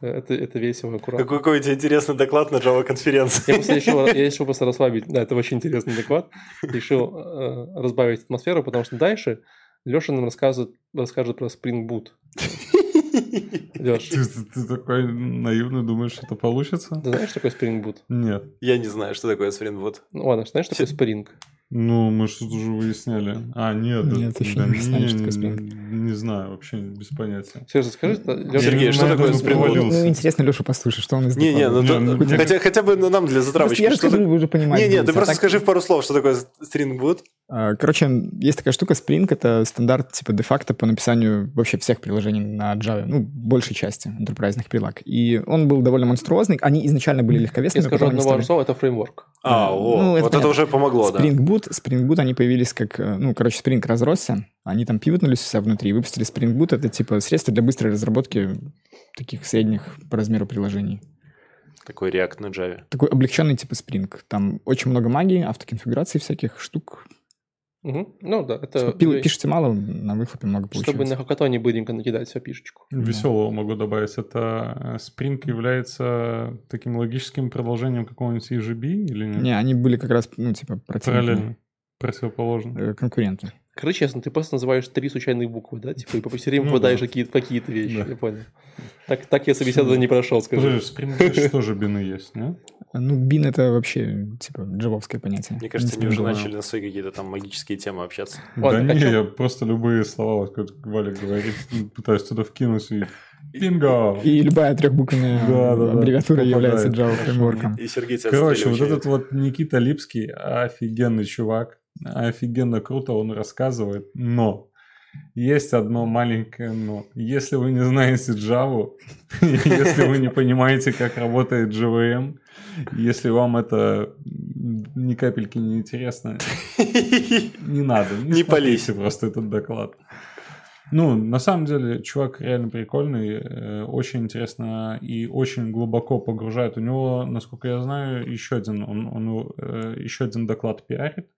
Это, это весело, аккуратно. Какой, какой у тебя интересный доклад на Java конференции. Я просто решил, я решил просто расслабить. Да, это очень интересный доклад. Решил э, разбавить атмосферу, потому что дальше Леша нам рассказывает, расскажет про Spring Boot. Леш, Ты, ты- ты такой наивный, думаешь, это получится? ты знаешь, что такое Spring Boot? Нет. Я не знаю, что такое Spring Boot. Ну ладно, знаешь, что такое Spring? Ну, мы что-то уже выясняли. А, нет. Нет, да- еще да не выясняли, что не, такое Spring. Не знаю, вообще без понятия. Серьезно, скажи, Леша, Сергей, что такое провалился. Ну, интересно Лешу послушать, что он из Не-не, доклада. ну, Не, ну, хотя, хотя бы ну, нам для затравочки. я расскажу, вы уже понимаете. Не-не, ты А просто так- скажи в пару слов, что такое. А, Короче, есть такая штука, Spring — это стандарт типа де-факто по написанию вообще всех приложений на Java, ну, большей части enterprise прилаг. И он был довольно монструозный. Они изначально были я легковесными, скажу потом они одного стали- слова, это фреймворк. А, Ну, о, это вот это понятно. уже помогло, да. Spring Boot, Spring Boot, они появились как, э, ну, короче, Spring разросся, они там пивотнулись у себя внутри и выпустили Spring Boot, это типа средство для быстрой разработки таких средних по размеру приложений. Такой React на Java. Такой облегченный типа Spring. Там очень много магии, автоконфигурации всяких штук. Мгм. Ну да, это... Типа, пил- пишете мало, на выхлопе много Чтобы получается. на хакатоне быренько накидать себе пишечку. Веселого могу добавить. Это э, Spring является таким логическим продолжением какого-нибудь EGB или нет? Не, они были как раз, ну, типа, противники, Параллельно. Противоположно. э, конкуренты. Короче, ясно, ты просто называешь три случайные буквы, да? Типа, и по все время Ну попадаешь да. какие-то какие вещи, Да. я понял. Так, так я собеседование не прошел, скажи. Подожди, в Spring Bash тоже бины есть, не? Ну, бин это вообще, типа, джавовское понятие. Мне кажется, они уже начали на свои какие-то там магические темы общаться. Да не, я просто любые слова, вот как Валя говорит, пытаюсь туда вкинуть и бинго! И любая трехбуквенная Да, да, да. аббревиатура является. Java фреймворком. И Сергей тебя Короче, вот этот вот Никита Липский офигенный чувак, офигенно круто он рассказывает, но есть одно маленькое но. Если вы не знаете Java, если вы не понимаете, как работает JVM, если вам это ни капельки не интересно, не надо. Не смотрите просто этот доклад. Ну, на самом деле, чувак реально прикольный, э, очень интересно и очень глубоко погружает. У него, насколько я знаю, еще один, он, он э, еще один доклад пиарит,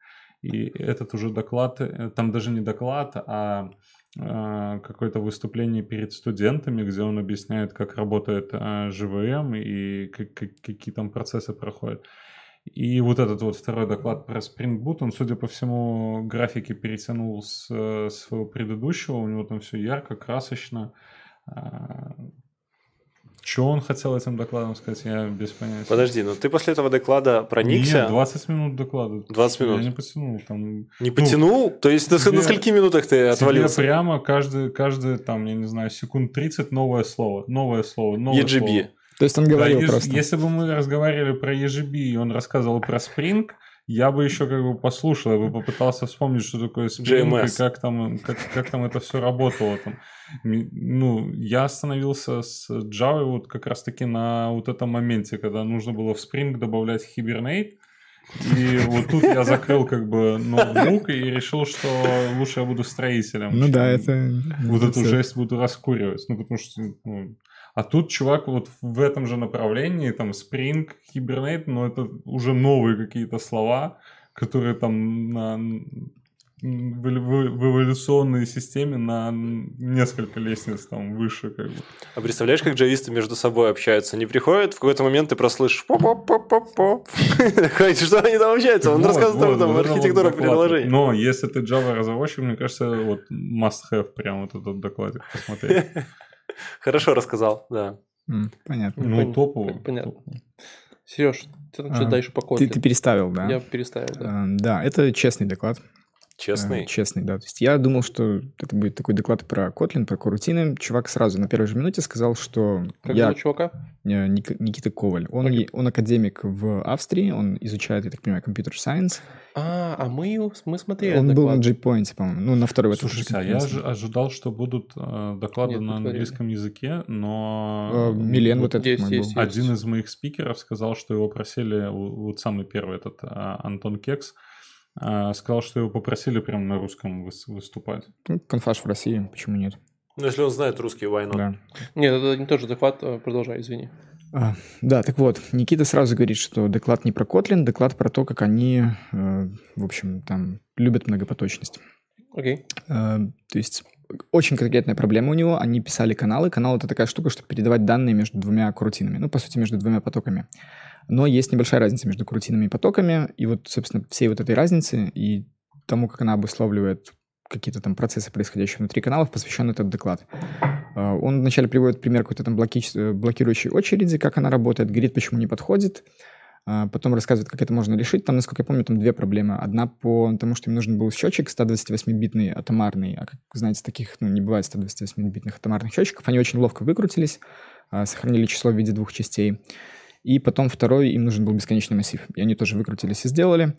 и этот уже доклад, э, там даже не доклад, а э, какое-то выступление перед студентами, где он объясняет, как работает э, JVM и как- как- какие там процессы проходят. И вот этот вот второй доклад про Spring Boot, он, судя по всему, графики перетянул с э, своего предыдущего, у него там все ярко, красочно. Что он хотел этим докладом сказать, я без понятия. Подожди, ну ты после этого доклада проникся? Нет, 20 минут доклада. 20 минут. Я не потянул. Там Не потянул? То есть на, тебе- на скольких минутах ты Тебе отвалился? прямо каждый, каждый, там, я не знаю, секунд 30 новое слово. Новое слово. Новое EGB. слово. То есть он Да, говорил ес- просто. Если бы мы разговаривали про EGB, и он рассказывал про Spring, я бы еще как бы послушал, я бы попытался вспомнить, что такое Spring, JMS. и как там, как, как там это все работало. Там. Ну, я остановился с Java вот как раз-таки на вот этом моменте, когда нужно было в Spring добавлять Hibernate, и вот тут я закрыл как бы ноутбук и решил, что лучше я буду строителем. Ну да, это... вот это эту жесть буду раскуривать. Ну, потому что... ну, а тут чувак вот в этом же направлении, там, Spring, Hibernate, но это уже новые какие-то слова, которые там на, в, эволю- в эволюционной системе на несколько лестниц там выше, как бы. А представляешь, как джависты между собой общаются? Они приходят, в какой-то момент ты прослышишь поп-поп-поп-поп. Такой, Что они там общаются? Он Вот, рассказывает вот, там вот архитектуру приложений. Но если ты Java разработчик, мне кажется, вот must have прям вот этот докладик посмотреть. Хорошо рассказал, да. Понятно. Ну, топово. понятно. Сереж, ты там что А, дальше по Ты, ты переставил, да? Я переставил, да. Э, Да, это честный доклад. Честный. Э, Честный, да. То есть я думал, что это будет такой доклад про Kotlin, про корутины. Чувак сразу на первой же минуте сказал, что Как я... зовут чувака? э, Ник- Никита Коваль. Он, е- он академик в Австрии, он изучает, я так понимаю, компьютер сайенс. А, а мы, мы смотрели Он был на доклад. JPoint, по-моему, ну, на второй Слушайте, а я ожидал, что будут э, доклады Нет, на английском языке, но... Э, Милен вот вот этот есть, мой есть, был. есть. Один из моих спикеров сказал, что его просили, вот самый первый этот а, Антон Кекс, а, сказал, что его попросили прям на русском выс- выступать. Ну, конфаш в России, почему нет? Ну, если он знает русский, not? Да. Нет, это не тот же доклад, продолжай, извини. А, да, так вот, Никита сразу говорит, что доклад не про Kotlin, доклад про то, как они, э, в общем, там, любят многопоточность. Окей. Э, то есть очень конкретная проблема у него. Они писали каналы. Канал — это такая штука, чтобы передавать данные между двумя крутинами. Ну, по сути, между двумя потоками. Но есть небольшая разница между крутинами и потоками. И вот, собственно, всей вот этой разницы и тому, как она обусловливает какие-то там процессы, происходящие внутри каналов, посвящен этот доклад. Э, Он вначале приводит пример какой-то там э, блокирующей очереди, как она работает, говорит, почему не подходит. А, Потом рассказывает, как это можно решить. Там, насколько я помню, там две проблемы. Одна по тому, что им нужен был счетчик 128-битный атомарный. А как знаете, таких ну, не бывает 128-битных атомарных счетчиков. Они очень ловко выкрутились, а, сохранили число в виде двух частей. И потом второй, им нужен был бесконечный массив. И они тоже выкрутились и сделали.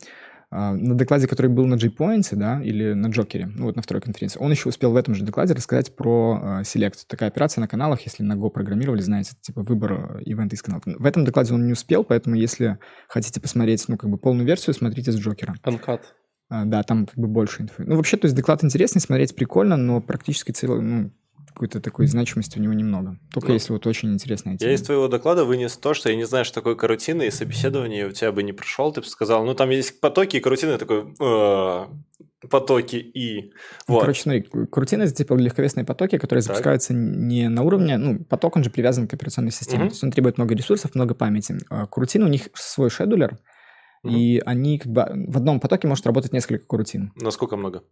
А, На докладе, который был на G-Point, да, или на Джокере, ну вот на второй конференции, он еще успел в этом же докладе рассказать про а, Select. Такая операция на каналах, если на Go программировали, знаете, типа выбор ивента из каналов. В этом докладе он не успел, поэтому если хотите посмотреть, ну, как бы полную версию, смотрите с Джокера. Uncut. А, да, там как бы больше инфы. Ну, вообще, то есть доклад интересный, смотреть прикольно, но практически целый, ну, какой-то такой значимости у него немного. Только Ну, если вот очень интересная Я тема. из твоего доклада вынес то, что я не знаю, что такое карутина, и собеседование у тебя бы не прошел, ты бы сказал, ну там есть потоки, и карутина я такой, «Э, потоки и... Ну, Вот. Короче, смотри, крутины — это типа легковесные потоки, которые Так. запускаются не на уровне... Ну, поток, он же привязан к операционной системе. Мгм. То есть он требует много ресурсов, много памяти. А крутины, у них свой шедулер. И они как бы в одном потоке может работать несколько корутин. Насколько много?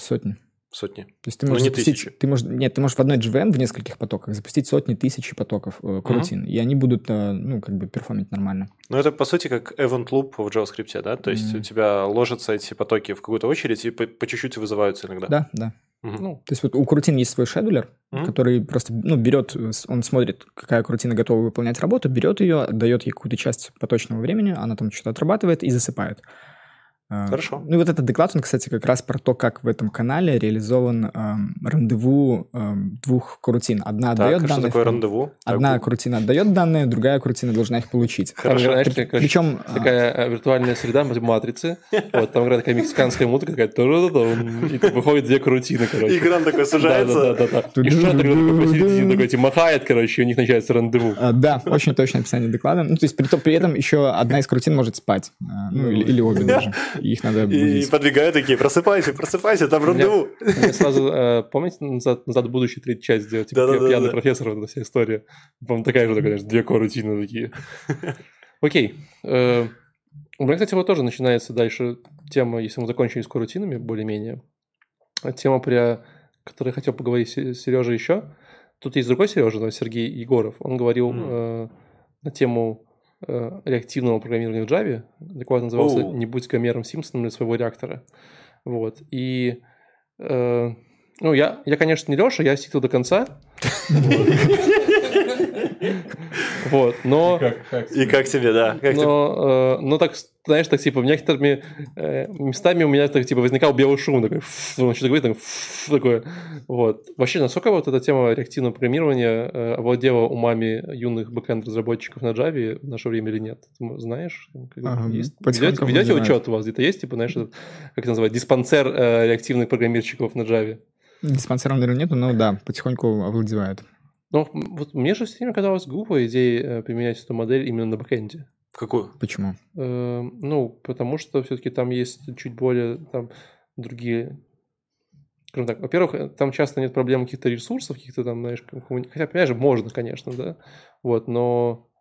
Сотни. Сотни. То есть ты Ну, можешь не запустить, тысячи. ты можешь, нет, ты можешь в одной JVM в нескольких потоках запустить сотни тысяч потоков э, корутин, и они будут, э, ну, как бы перформить нормально. Ну, это, по сути, как event loop в JavaScript, да? То есть Мгм. у тебя ложатся эти потоки в какую-то очередь и по, по чуть-чуть вызываются иногда. Да, да. Мгм. Ну, То есть вот у корутин есть свой шедулер, Мгм. который просто, ну, берет, э, он смотрит, какая крутина готова выполнять работу, берет ее, дает ей какую-то часть поточного времени, она там что-то отрабатывает и засыпает. А, Хорошо. Ну и вот этот доклад, он, кстати, как раз про то, как в этом канале реализован эм, рандеву эм, двух крутин. Одна Так, отдает а что данные, такое вторая- рандеву? Одна Так, крутина отдает данные, другая крутина должна их получить. Там, Хорошо. знаешь, При- короче, Причем а, такая э, виртуальная среда матрицы. Вот, там играет такая мексиканская музыка, какая то и выходит две крутины, короче. Экран такой сужается. Да, да, да. И такой посередине такой типа махает, короче, и у них начинается рандеву. А, Да, очень точное описание доклада. Ну, то есть при, то- при этом еще одна из крутин может спать. А, Ну, или, или обе даже. Их надо И, и будить. подвигают такие, просыпайся, просыпайся, там рандеву. Мне сразу, э, помните, назад, будущее третью часть сделать? Типа, пьяный профессор, вот эта вся история. По-моему, такая же, конечно, две корутины такие. Окей. Э, У меня, кстати, вот тоже начинается дальше тема, если мы закончили с корутинами, более-менее. Тема, про которой я хотел поговорить с Сережей еще. Тут есть другой Сережа, да, Сергей Егоров. Он говорил М. э, на тему реактивного программирования в Java. Доклад назывался Оу. «Не будь Гомером Симпсоном для своего реактора». Вот. И э, ну, я, я, конечно, не Леша, я сидел до конца. Вот, но... И как тебе, да? Как тебе? Но, э, ну, так, знаешь, так, типа, некоторыми э, местами у меня, так, типа, возникал белый шум, такой, «ф», он что-то говорит, так, «ф», такое, вот. Вообще, насколько вот эта тема реактивного программирования э, овладела умами юных бэкэнд-разработчиков на Java в наше время или нет? Ты знаешь? Как бы Ага, есть? Ведете, ведете учет у вас где-то есть, типа, знаешь, этот, как это называют, диспансер э, реактивных программировщиков на Java? Диспансером, наверное, нету, но да, потихоньку овладевает. Но вот мне же все время казалось глупой идеей э, применять эту модель именно на бэкэнде. Какую? Почему? Э, Ну, потому что все-таки там есть чуть более там другие... Скажем так, во-первых, э, там часто нет проблем каких-то ресурсов, каких-то там, знаешь, хотя, же, можно, конечно, да, вот, но...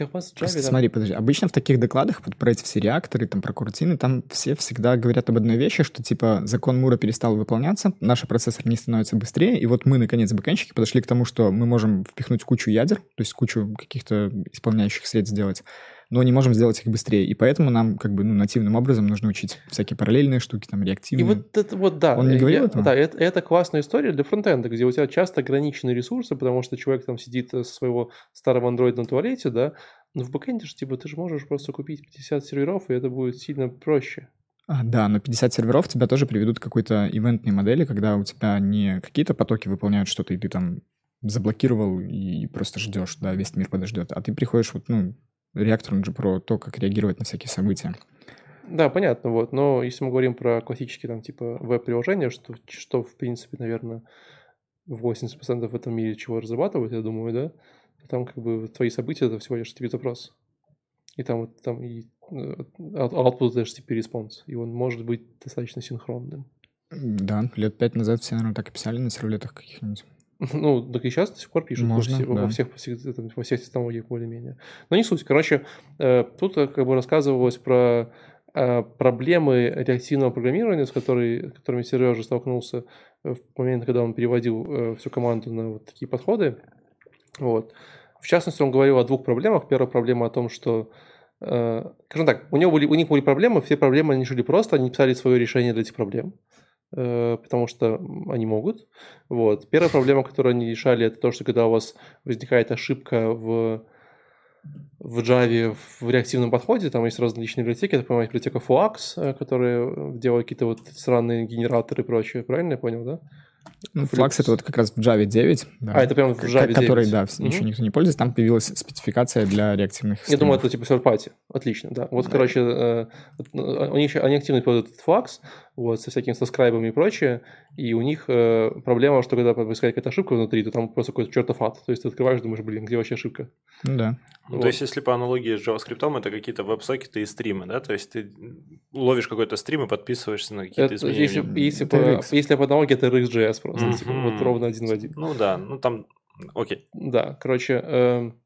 Java там- смотри, подожди. Обычно в таких докладах вот про эти все реакторы, там, про куртины, там все всегда говорят об одной вещи, что, типа, закон Мура перестал выполняться, наши процессоры не становятся быстрее, и вот мы, наконец, бэкэнщики, подошли к тому, что мы можем впихнуть кучу ядер, то есть кучу каких-то исполняющих средств сделать, но не можем сделать их быстрее, и поэтому нам, как бы, ну, нативным образом нужно учить всякие параллельные штуки, там, И реактивные. вот это вот, да. Он не э, говорил я- этого? Да, это, это классная история для фронтенда, где у тебя часто ограниченные ресурсы, потому что человек там сидит э, со своего старого андроида на туалете, да, но в бэкэнде же, типа, ты же можешь просто купить 50 серверов, и это будет сильно проще. А, да, но 50 серверов тебя тоже приведут к какой-то ивентной модели, когда у тебя не какие-то потоки выполняют что-то, и ты там заблокировал и просто ждешь, да, весь мир подождет. А ты приходишь вот, ну, реактор, он же про то, как реагировать на всякие события. Да, понятно, вот. Но если мы говорим про классические там типа веб-приложения, что, что в принципе, наверное, в 80% в этом мире чего разрабатывают, я думаю, да, то там как бы твои события это всего лишь HTTP запрос. И там вот там и э, out- output это HTTP response, и он может быть достаточно синхронным. Да, лет пять назад все, наверное, так и писали на сервлетах каких-нибудь. Ну, так и сейчас до сих пор пишут во Можно, во, да. всех, во всех, это, во всех технологиях более-менее. Но не суть. Короче, э, тут э, как бы рассказывалось про э, проблемы реактивного программирования, с которой, которыми Сережа столкнулся э, в момент, когда он переводил э, всю команду на вот такие подходы. Вот. В частности, он говорил о двух проблемах. Первая проблема о том, что э, скажем так, у, него были, у них были проблемы, все проблемы они решили просто, они писали свое решение для этих проблем, потому что они могут. Вот. Первая проблема, которую они решали, это то, что когда у вас возникает ошибка в, в Java в реактивном подходе, там есть различные библиотеки, это, по-моему, библиотека Fluax, э, которая делает какие-то вот странные генераторы и прочее, правильно я понял, да? Ну, Flux. Flux это вот как раз в Java 9. да, А, это прям в Java 9. Который, да, Мгм. еще никто не пользуется. Там появилась спецификация для реактивных Я думаю, это типа серпати. Отлично, да. Вот, короче, э, э, они, еще- они активно используют этот флакс, вот, со всякими соскрайбами и прочее, и у них э, проблема, что когда происходит какая-то ошибка внутри, то там просто какой-то чертов ад. То есть ты открываешь, думаешь, блин, где вообще ошибка? Ну да. Ну, Вот. То есть, если по аналогии с JavaScript, это какие-то веб-сокеты и стримы, да? То есть, ты ловишь какой-то стрим и подписываешься на какие-то Это, изменения. если, если, по, если по аналогии, это RxJS просто, Мгм. типа, вот ровно один в один. Ну да, ну там... Окей. Да, короче, эм,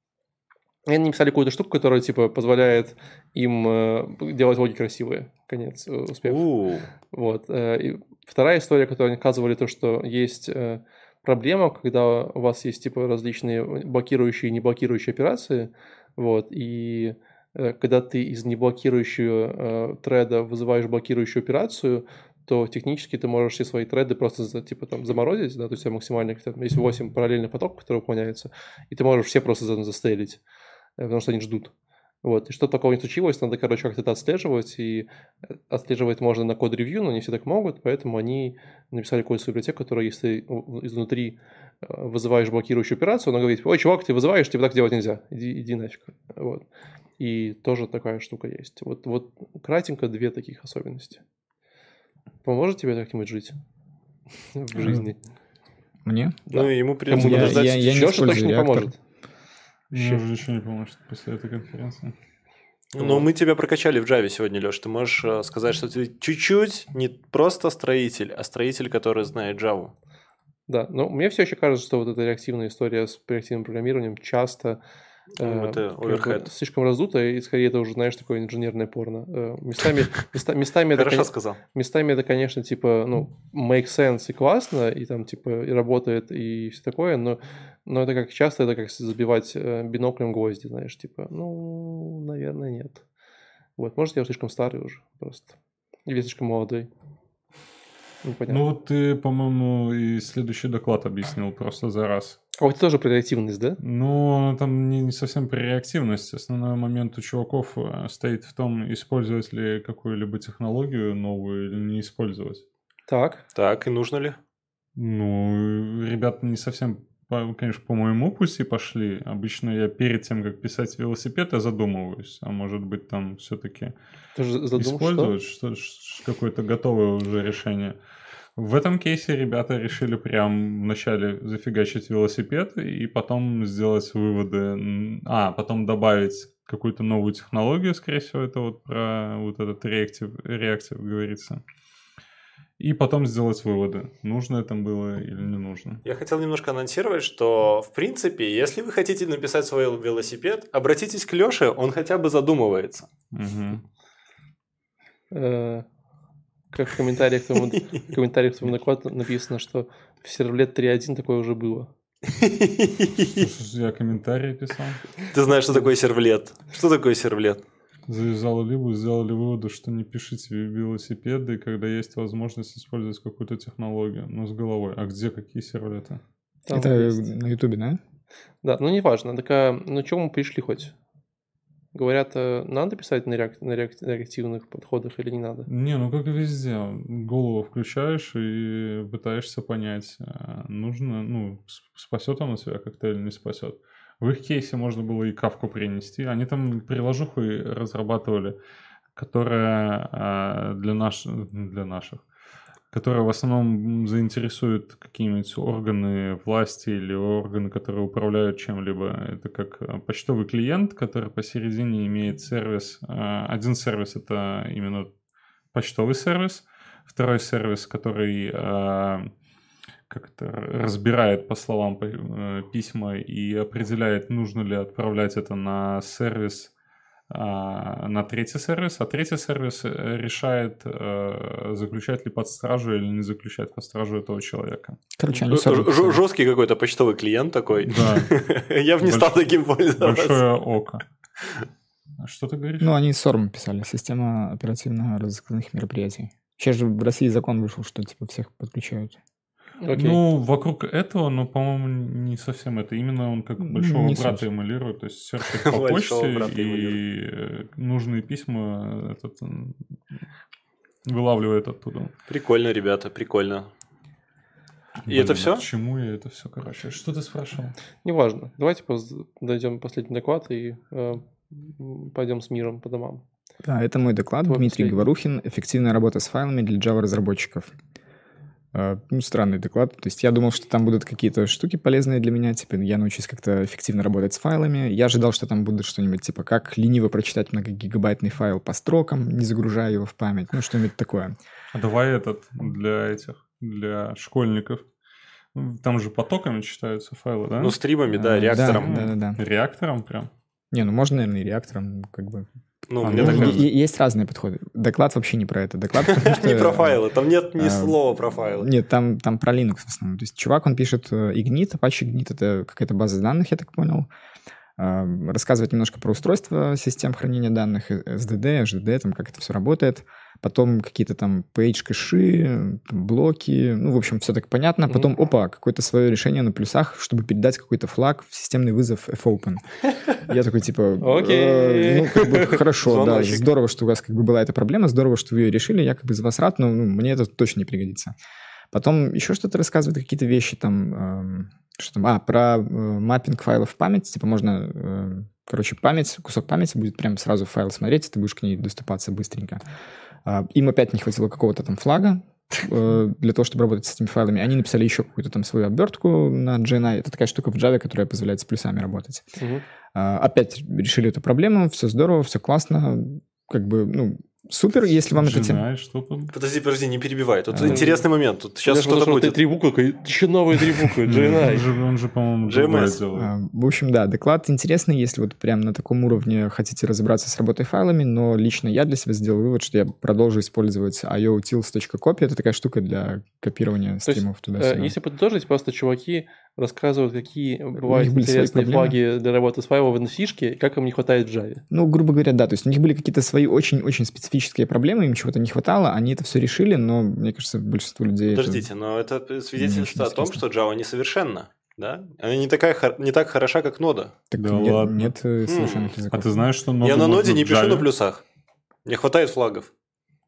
И они написали какую-то штуку, которая, типа, позволяет им э, делать логи красивые. Конец э, успеха. У, Вот. э, И вторая история, которую они указывали, то, что есть э, проблема, когда у вас есть, типа, различные блокирующие и не блокирующие операции, вот, и э, когда ты из неблокирующего э, треда вызываешь блокирующую операцию, то технически ты можешь все свои треды просто, типа, там, заморозить, да, то есть у тебя максимально, там, есть 8 параллельных потоков, которые выполняются, и ты можешь все просто за- застейлить, потому что они ждут. Вот, и что такого не случилось, надо, короче, как-то это отслеживать, и э, отслеживать можно на код-ревью, но не все так могут, поэтому они написали какую-то свою библиотеку, которая, если изнутри э, вызываешь блокирующую операцию, она говорит, ой, чувак, ты вызываешь, тебе так делать нельзя, иди, иди нафиг. Вот. И тоже такая штука есть. Вот, вот кратенько две таких особенности. Поможет тебе как-нибудь жить в жизни? Мне? Да. Ну, ему придется я- подождать. я- я не точно не реактор. Поможет. Мне уже ничего не поможет после этой конференции. Ну, мы тебя прокачали в Java сегодня, Леш. Ты можешь э, сказать, что ты чуть-чуть не просто строитель, а строитель, который знает Java. Да, но мне все еще кажется, что вот эта реактивная история с реактивным программированием часто Ну, э, это бы слишком раздутая, и скорее это уже, знаешь, такое инженерное порно. Э, местами, места- местами, это, Хорошо кон- сказал. местами это, конечно, типа, ну, make sense и классно, и там, типа, и работает, и все такое, но, но это как часто, это как забивать э, биноклем гвозди, знаешь, типа, ну, наверное, нет. Вот, может, я слишком старый уже просто. Или слишком молодой. Непонятно. Ну вот ты, по-моему, и следующий доклад объяснил просто за раз. а вот это тоже про реактивность, да? Ну, там не, не совсем про реактивность. Основной момент у чуваков э, стоит в том, использовать ли какую-либо технологию новую или не использовать. Так. Так, и нужно ли? Ну, ребята не совсем, по- конечно, по моему пути пошли. Обычно я перед тем, как писать велосипед, я задумываюсь. А может быть, там все-таки что? использовать что? ш- какое-то готовое уже решение. В этом кейсе ребята решили прям вначале зафигачить велосипед и потом сделать выводы. А, потом добавить какую-то новую технологию, скорее всего, это вот про вот этот реактив, реактив говорится. И потом сделать выводы, нужно это было или не нужно. Я хотел немножко анонсировать, что, в принципе, если вы хотите написать свой велосипед, обратитесь к Леше, он хотя бы задумывается. Э, Как в комментариях к твоему, в комментариях твоему докладу написано, что в сервлет 3.1 такое уже было. Я комментарии писал. Ты знаешь, что такое сервлет? Что такое сервлет? Завязал либо сделали выводы, что не пишите велосипеды, когда есть возможность использовать какую-то технологию, но с головой. А где какие сервлеты? Там Это есть. на Ютубе, да? Да, ну неважно. Так, а, ну чего мы пришли хоть? Говорят, э, надо писать на, реак- на реак- на реактивных подходах или не надо? Не, ну как и везде. Голову включаешь и пытаешься понять, а, нужно, ну, спасет оно тебя как-то или не спасет. В их кейсе можно было и кавку принести. Они там приложуху разрабатывали, которая а, для, наш... для наших, которая в основном заинтересует какие-нибудь органы власти или органы, которые управляют чем-либо. Это как а, почтовый клиент, который посередине имеет сервис. А, Один сервис — это именно почтовый сервис, второй сервис, который как это разбирает по словам э, письма и определяет, нужно ли отправлять это на сервис, а, на третий сервис, а третий сервис э, решает, э, заключать ли под стражу или не заключать под стражу этого человека. Короче, они. Жесткий какой-то почтовый клиент такой. Да, Я бы не стал таким пользоваться. большое око. Что ты говоришь? Ну, они SORM писали, система оперативно-розыскных мероприятий. Сейчас же в России закон вышел, что типа всех подключают. Окей. Ну, вокруг этого, но, по-моему, не совсем это. Именно он как большого Не брата суть. эмулирует, то есть серфит по почте и нужные письма этот, вылавливает оттуда. Прикольно, ребята, прикольно. И Блин, это а всё? К чему я это все, короче? Что ты спрашивал? Неважно. Давайте дойдем последний доклад и э, пойдем с миром по домам. Да, это мой доклад. Твой Дмитрий последний. Говорухин. Эффективная работа с файлами для Java-разработчиков. Э, Ну, странный доклад. То есть я думал, что там будут какие-то штуки полезные для меня. Типа я научусь как-то эффективно работать с файлами. Я ожидал, что там будет что-нибудь типа как лениво прочитать многогигабайтный файл по строкам, не загружая его в память. Ну, что-нибудь такое. А давай этот для этих, для школьников. Там же потоками читаются файлы, да? Ну, стримами, да, Э, реактором. Да, да, да. Реактором прям. Не, ну можно, наверное, и реактором, как бы. Ну, А, мне ну, так кажется. есть разные подходы. Доклад вообще не про это. Доклад Не про файлы, там нет ни а, слова про файлы. Нет, там, там про Linux в основном. То есть чувак, он пишет э, Ignite, Apache Ignite, это какая-то база данных, я так понял. А, Рассказывает немножко про устройство систем хранения данных, э, SDD, HDD, там, как это все работает. Потом какие-то там page кэши, там, блоки, ну, в общем, все так понятно. Потом, опа, какое-то свое решение на плюсах, чтобы передать какой-то флаг в системный вызов fopen. Я такой, типа, э, ну, как бы, хорошо, да, здорово, что у вас как бы была эта проблема, здорово, что вы ее решили, я как бы за вас рад, но ну, мне это точно не пригодится. Потом еще что-то рассказывает, какие-то вещи там, эм, что там, а, про э, маппинг файлов в память, типа можно, э, короче, память, кусок памяти будет прям сразу в файл смотреть, и ты будешь к ней доступаться быстренько. А, им опять не хватило какого-то там флага, э, для того, чтобы работать с этими файлами. Они написали еще какую-то там свою обертку на GNI. Это такая штука в Java, которая позволяет с плюсами работать. Мгм. А, Опять решили эту проблему, все здорово, все классно, как бы, ну, супер, если вам. Жена, что тут? Подожди, подожди, не перебивай. Тут А. интересный момент. Тут сейчас что-то будет. три буквы, еще новые три буквы, Он GNI. же, он же, по-моему, делает. А, В общем, да, доклад интересный, если вот прям на таком уровне хотите разобраться с работой файлами, но лично я для себя сделал вывод, что я продолжу использовать iotils.copy. Это такая штука для копирования стримов Э, туда-сюда. Если подытожить, просто чуваки рассказывают, какие бывают интересные флаги для работы с файловой фишки, и как им не хватает в Java. Ну, грубо говоря, да, то есть у них были какие-то свои очень-очень специфические проблемы, им чего-то не хватало, они это все решили, но, мне кажется, большинство людей... это- Подождите, но это свидетельство о том, что Java несовершенна. Да? Она не, такая, не так хороша, как нода. Так Да нет, ладно. нет э, совершенных М. языков. А ты знаешь, что ноду Я на ноде не в пишу на плюсах. Не хватает флагов.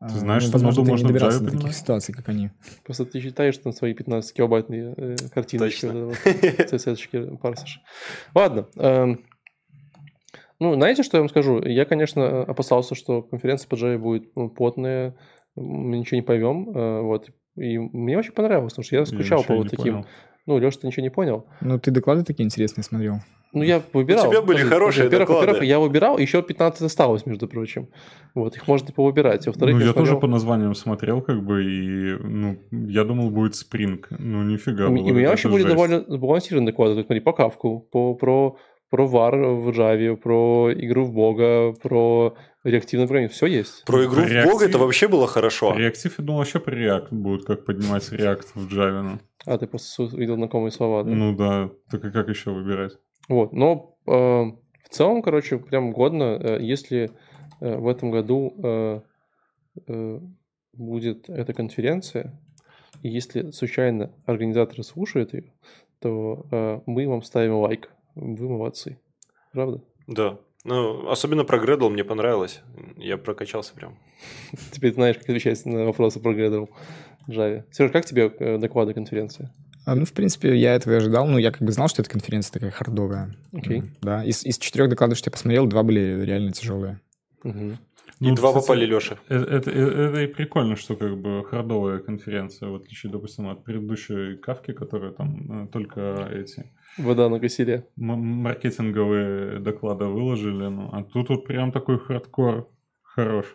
А, Ты знаешь, что возможно, ты можно не Java до таких ситуаций, как они. Просто ты считаешь там свои 15 килобайтные э, картиночки, вот CSS-очки парсишь. Ладно. эм, ну, знаете, что я вам скажу? Я, конечно, опасался, что конференция по Java будет ну, потная, мы ничего не поймем, э, вот. И мне очень понравилось, потому что я Я скучал по вот таким... понял. Ну, Леша, ты ничего не понял. Ну, ты доклады такие интересные смотрел. Ну, я выбирал. тебя были хорошие во-первых, доклады. во-первых, я выбирал, еще 15 осталось, между прочим. Вот, их можно повыбирать. Во-вторых, Ну, я тоже смотрел- по названиям смотрел, как бы, и, ну, я думал, будет Spring. Ну, нифига. И было, у меня вообще были жесть. довольно сбалансированные доклады. То есть, Смотри, по Кавку, по, про, про VAR в Java, про игру в Бога, про реактивное программирование. Все есть. Про игру в Реактив- Бога это вообще было хорошо. Реактив, я думал, вообще про React будет, как поднимать React в Java. ну. А, ты просто видел знакомые слова. да? Ну да, так и как еще выбирать? Вот, но э, в целом, короче, прям годно, э, если э, в этом году э, э, будет эта конференция, и если случайно организаторы слушают ее, то э, мы вам ставим лайк. Вы молодцы. Правда? Да. Ну, особенно про Gradle мне понравилось. Я прокачался прям. Теперь знаешь, как отвечать на вопросы про Gradle в Java. Сереж, как тебе э, доклады конференции? А, ну, в принципе, я этого и ожидал. Ну, я как бы знал, что эта конференция такая хардовая. Окей. Да. Из, из четырех докладов, что я посмотрел, два были реально тяжелые. Мгм. И Ну, два кстати, попали Леше. э- Это, э- это и прикольно, что как бы хардовая конференция, в отличие, допустим, от предыдущей кавки, которая там э, только эти Вода на косиле. м- маркетинговые доклады выложили, ну, а тут вот прям такой хардкор хорош.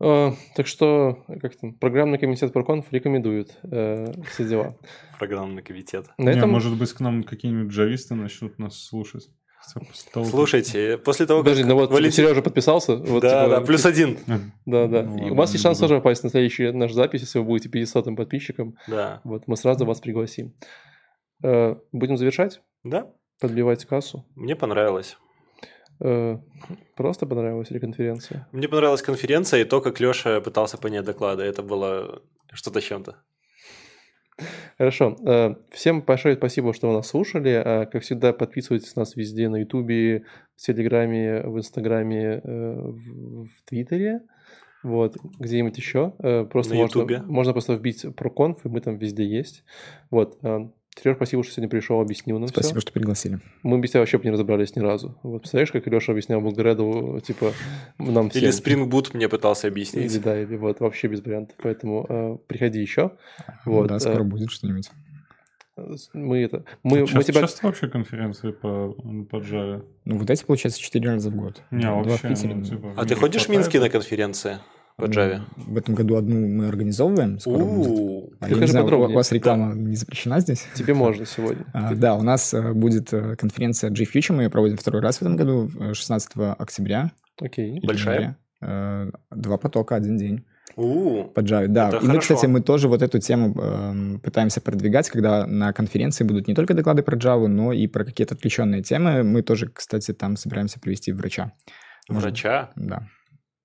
Э, так что, как там, программный комитет Проконф рекомендует э, все дела. Программный комитет. На Не, этом... может быть, к нам какие-нибудь джависты начнут нас слушать. Хотя после того, как- Слушайте, после того, как Подожди, ну вот Валентин- Сережа подписался. Вот, да, типа, да, плюс один. Да, да. Ну И у вас есть шанс тоже попасть на следующую нашу запись, если вы будете 500 подписчиком. Да. Вот, мы сразу вас пригласим. Э, Будем завершать, Да, подбивать кассу. мне понравилось. Э, Просто понравилась ли конференция? Мне понравилась конференция и то, как Леша пытался понять доклады. Это было что-то с чем-то. Хорошо. Э, Всем большое спасибо, что вы нас слушали. Как всегда, подписывайтесь на нас везде на Ютубе, в Телеграме, в Инстаграме, в Твиттере. Вот, где-нибудь еще. Просто На можно, Ютубе. можно просто вбить проконф, и мы там везде есть. Вот. Э, Сереж, спасибо, что сегодня пришел, объяснил нам Спасибо, все. что пригласили. Мы без тебя вообще бы не разобрались ни разу. Вот, представляешь, как Леша объяснял Булгреду, типа, нам всем. Или Spring Boot мне пытался Или, объяснить. да, или вот, вообще без вариантов. Поэтому э, приходи еще. Вот, да, э, скоро будет что-нибудь. Мы это... Мы, мы часто, тебя... часто вообще конференции по, по Java? Ну, вот эти, получается, четыре раза в год. Не, Два вообще, в Питере. ну, типа, А ты ходишь в? Минске на конференции по Java? В этом году одну мы организовываем. Скоро будет. Я знаю, у- вас реклама не запрещена здесь? Тебе можно сегодня. А, Да, у нас э, будет э, конференция G-Future, мы ее проводим второй раз в этом году, э, 16 октября. Окей. Большая? Э, Два потока, один день по Java. Да, Это и мы, хорошо. кстати, мы тоже вот эту тему эм, пытаемся продвигать, когда на конференции будут не только доклады про Java, но и про какие-то отвлеченные темы. Мы тоже, кстати, там собираемся привести врача. Врача. Да.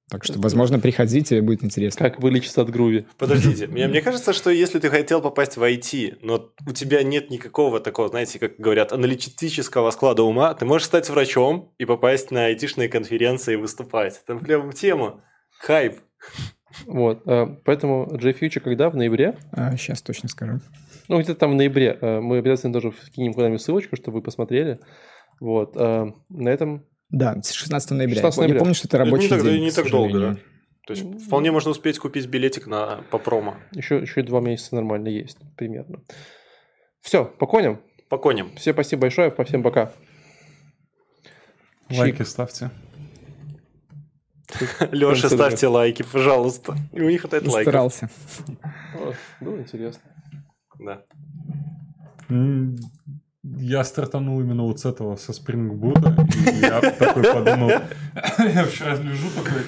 Так что, возможно, приходите, будет интересно. Как вылечиться от груви. Подождите, мне, мне кажется, что если ты хотел попасть в IT, но у тебя нет никакого такого, знаете, как говорят, аналитического склада ума, ты можешь стать врачом и попасть на айтишные конференции и выступать. Там прям тема. Хайп. Вот. э, Поэтому J-Future когда? В ноябре? сейчас точно скажу. Ну, где-то там в ноябре. Э, Мы обязательно тоже вкинем куда-нибудь ссылочку, чтобы вы посмотрели. Вот. э, На этом Да, с 16 ноября. 16 Я ноября. помню, что это Это не рабочий так- день. не так долго, сожалению. То есть вполне можно успеть купить билетик на, по промо. еще, еще два месяца нормально есть, примерно. Все, по коням. По коням. Всем спасибо большое, по всем пока. Чик. Лайки ставьте. Леша, ставьте лайки, пожалуйста. И у них хватает лайков. Старался. Было интересно. Да. Я стартанул именно вот с этого, со Boot, и я такой подумал, я вчера лежу такой,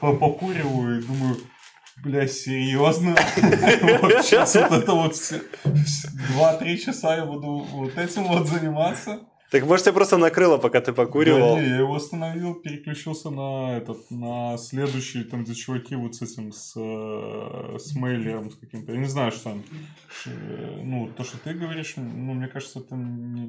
по- покуриваю и думаю, бля, серьезно? Вот сейчас вот это вот все- все- два-три часа я буду вот этим вот заниматься? Так может тебя просто накрыло, пока ты покуривал. Да не, я его остановил, переключился на этот, на следующий, там, где чуваки вот с этим, с, э, с мейлером, с каким-то, я не знаю, что там, Ш- ну, то, что ты говоришь, ну, мне кажется, это не,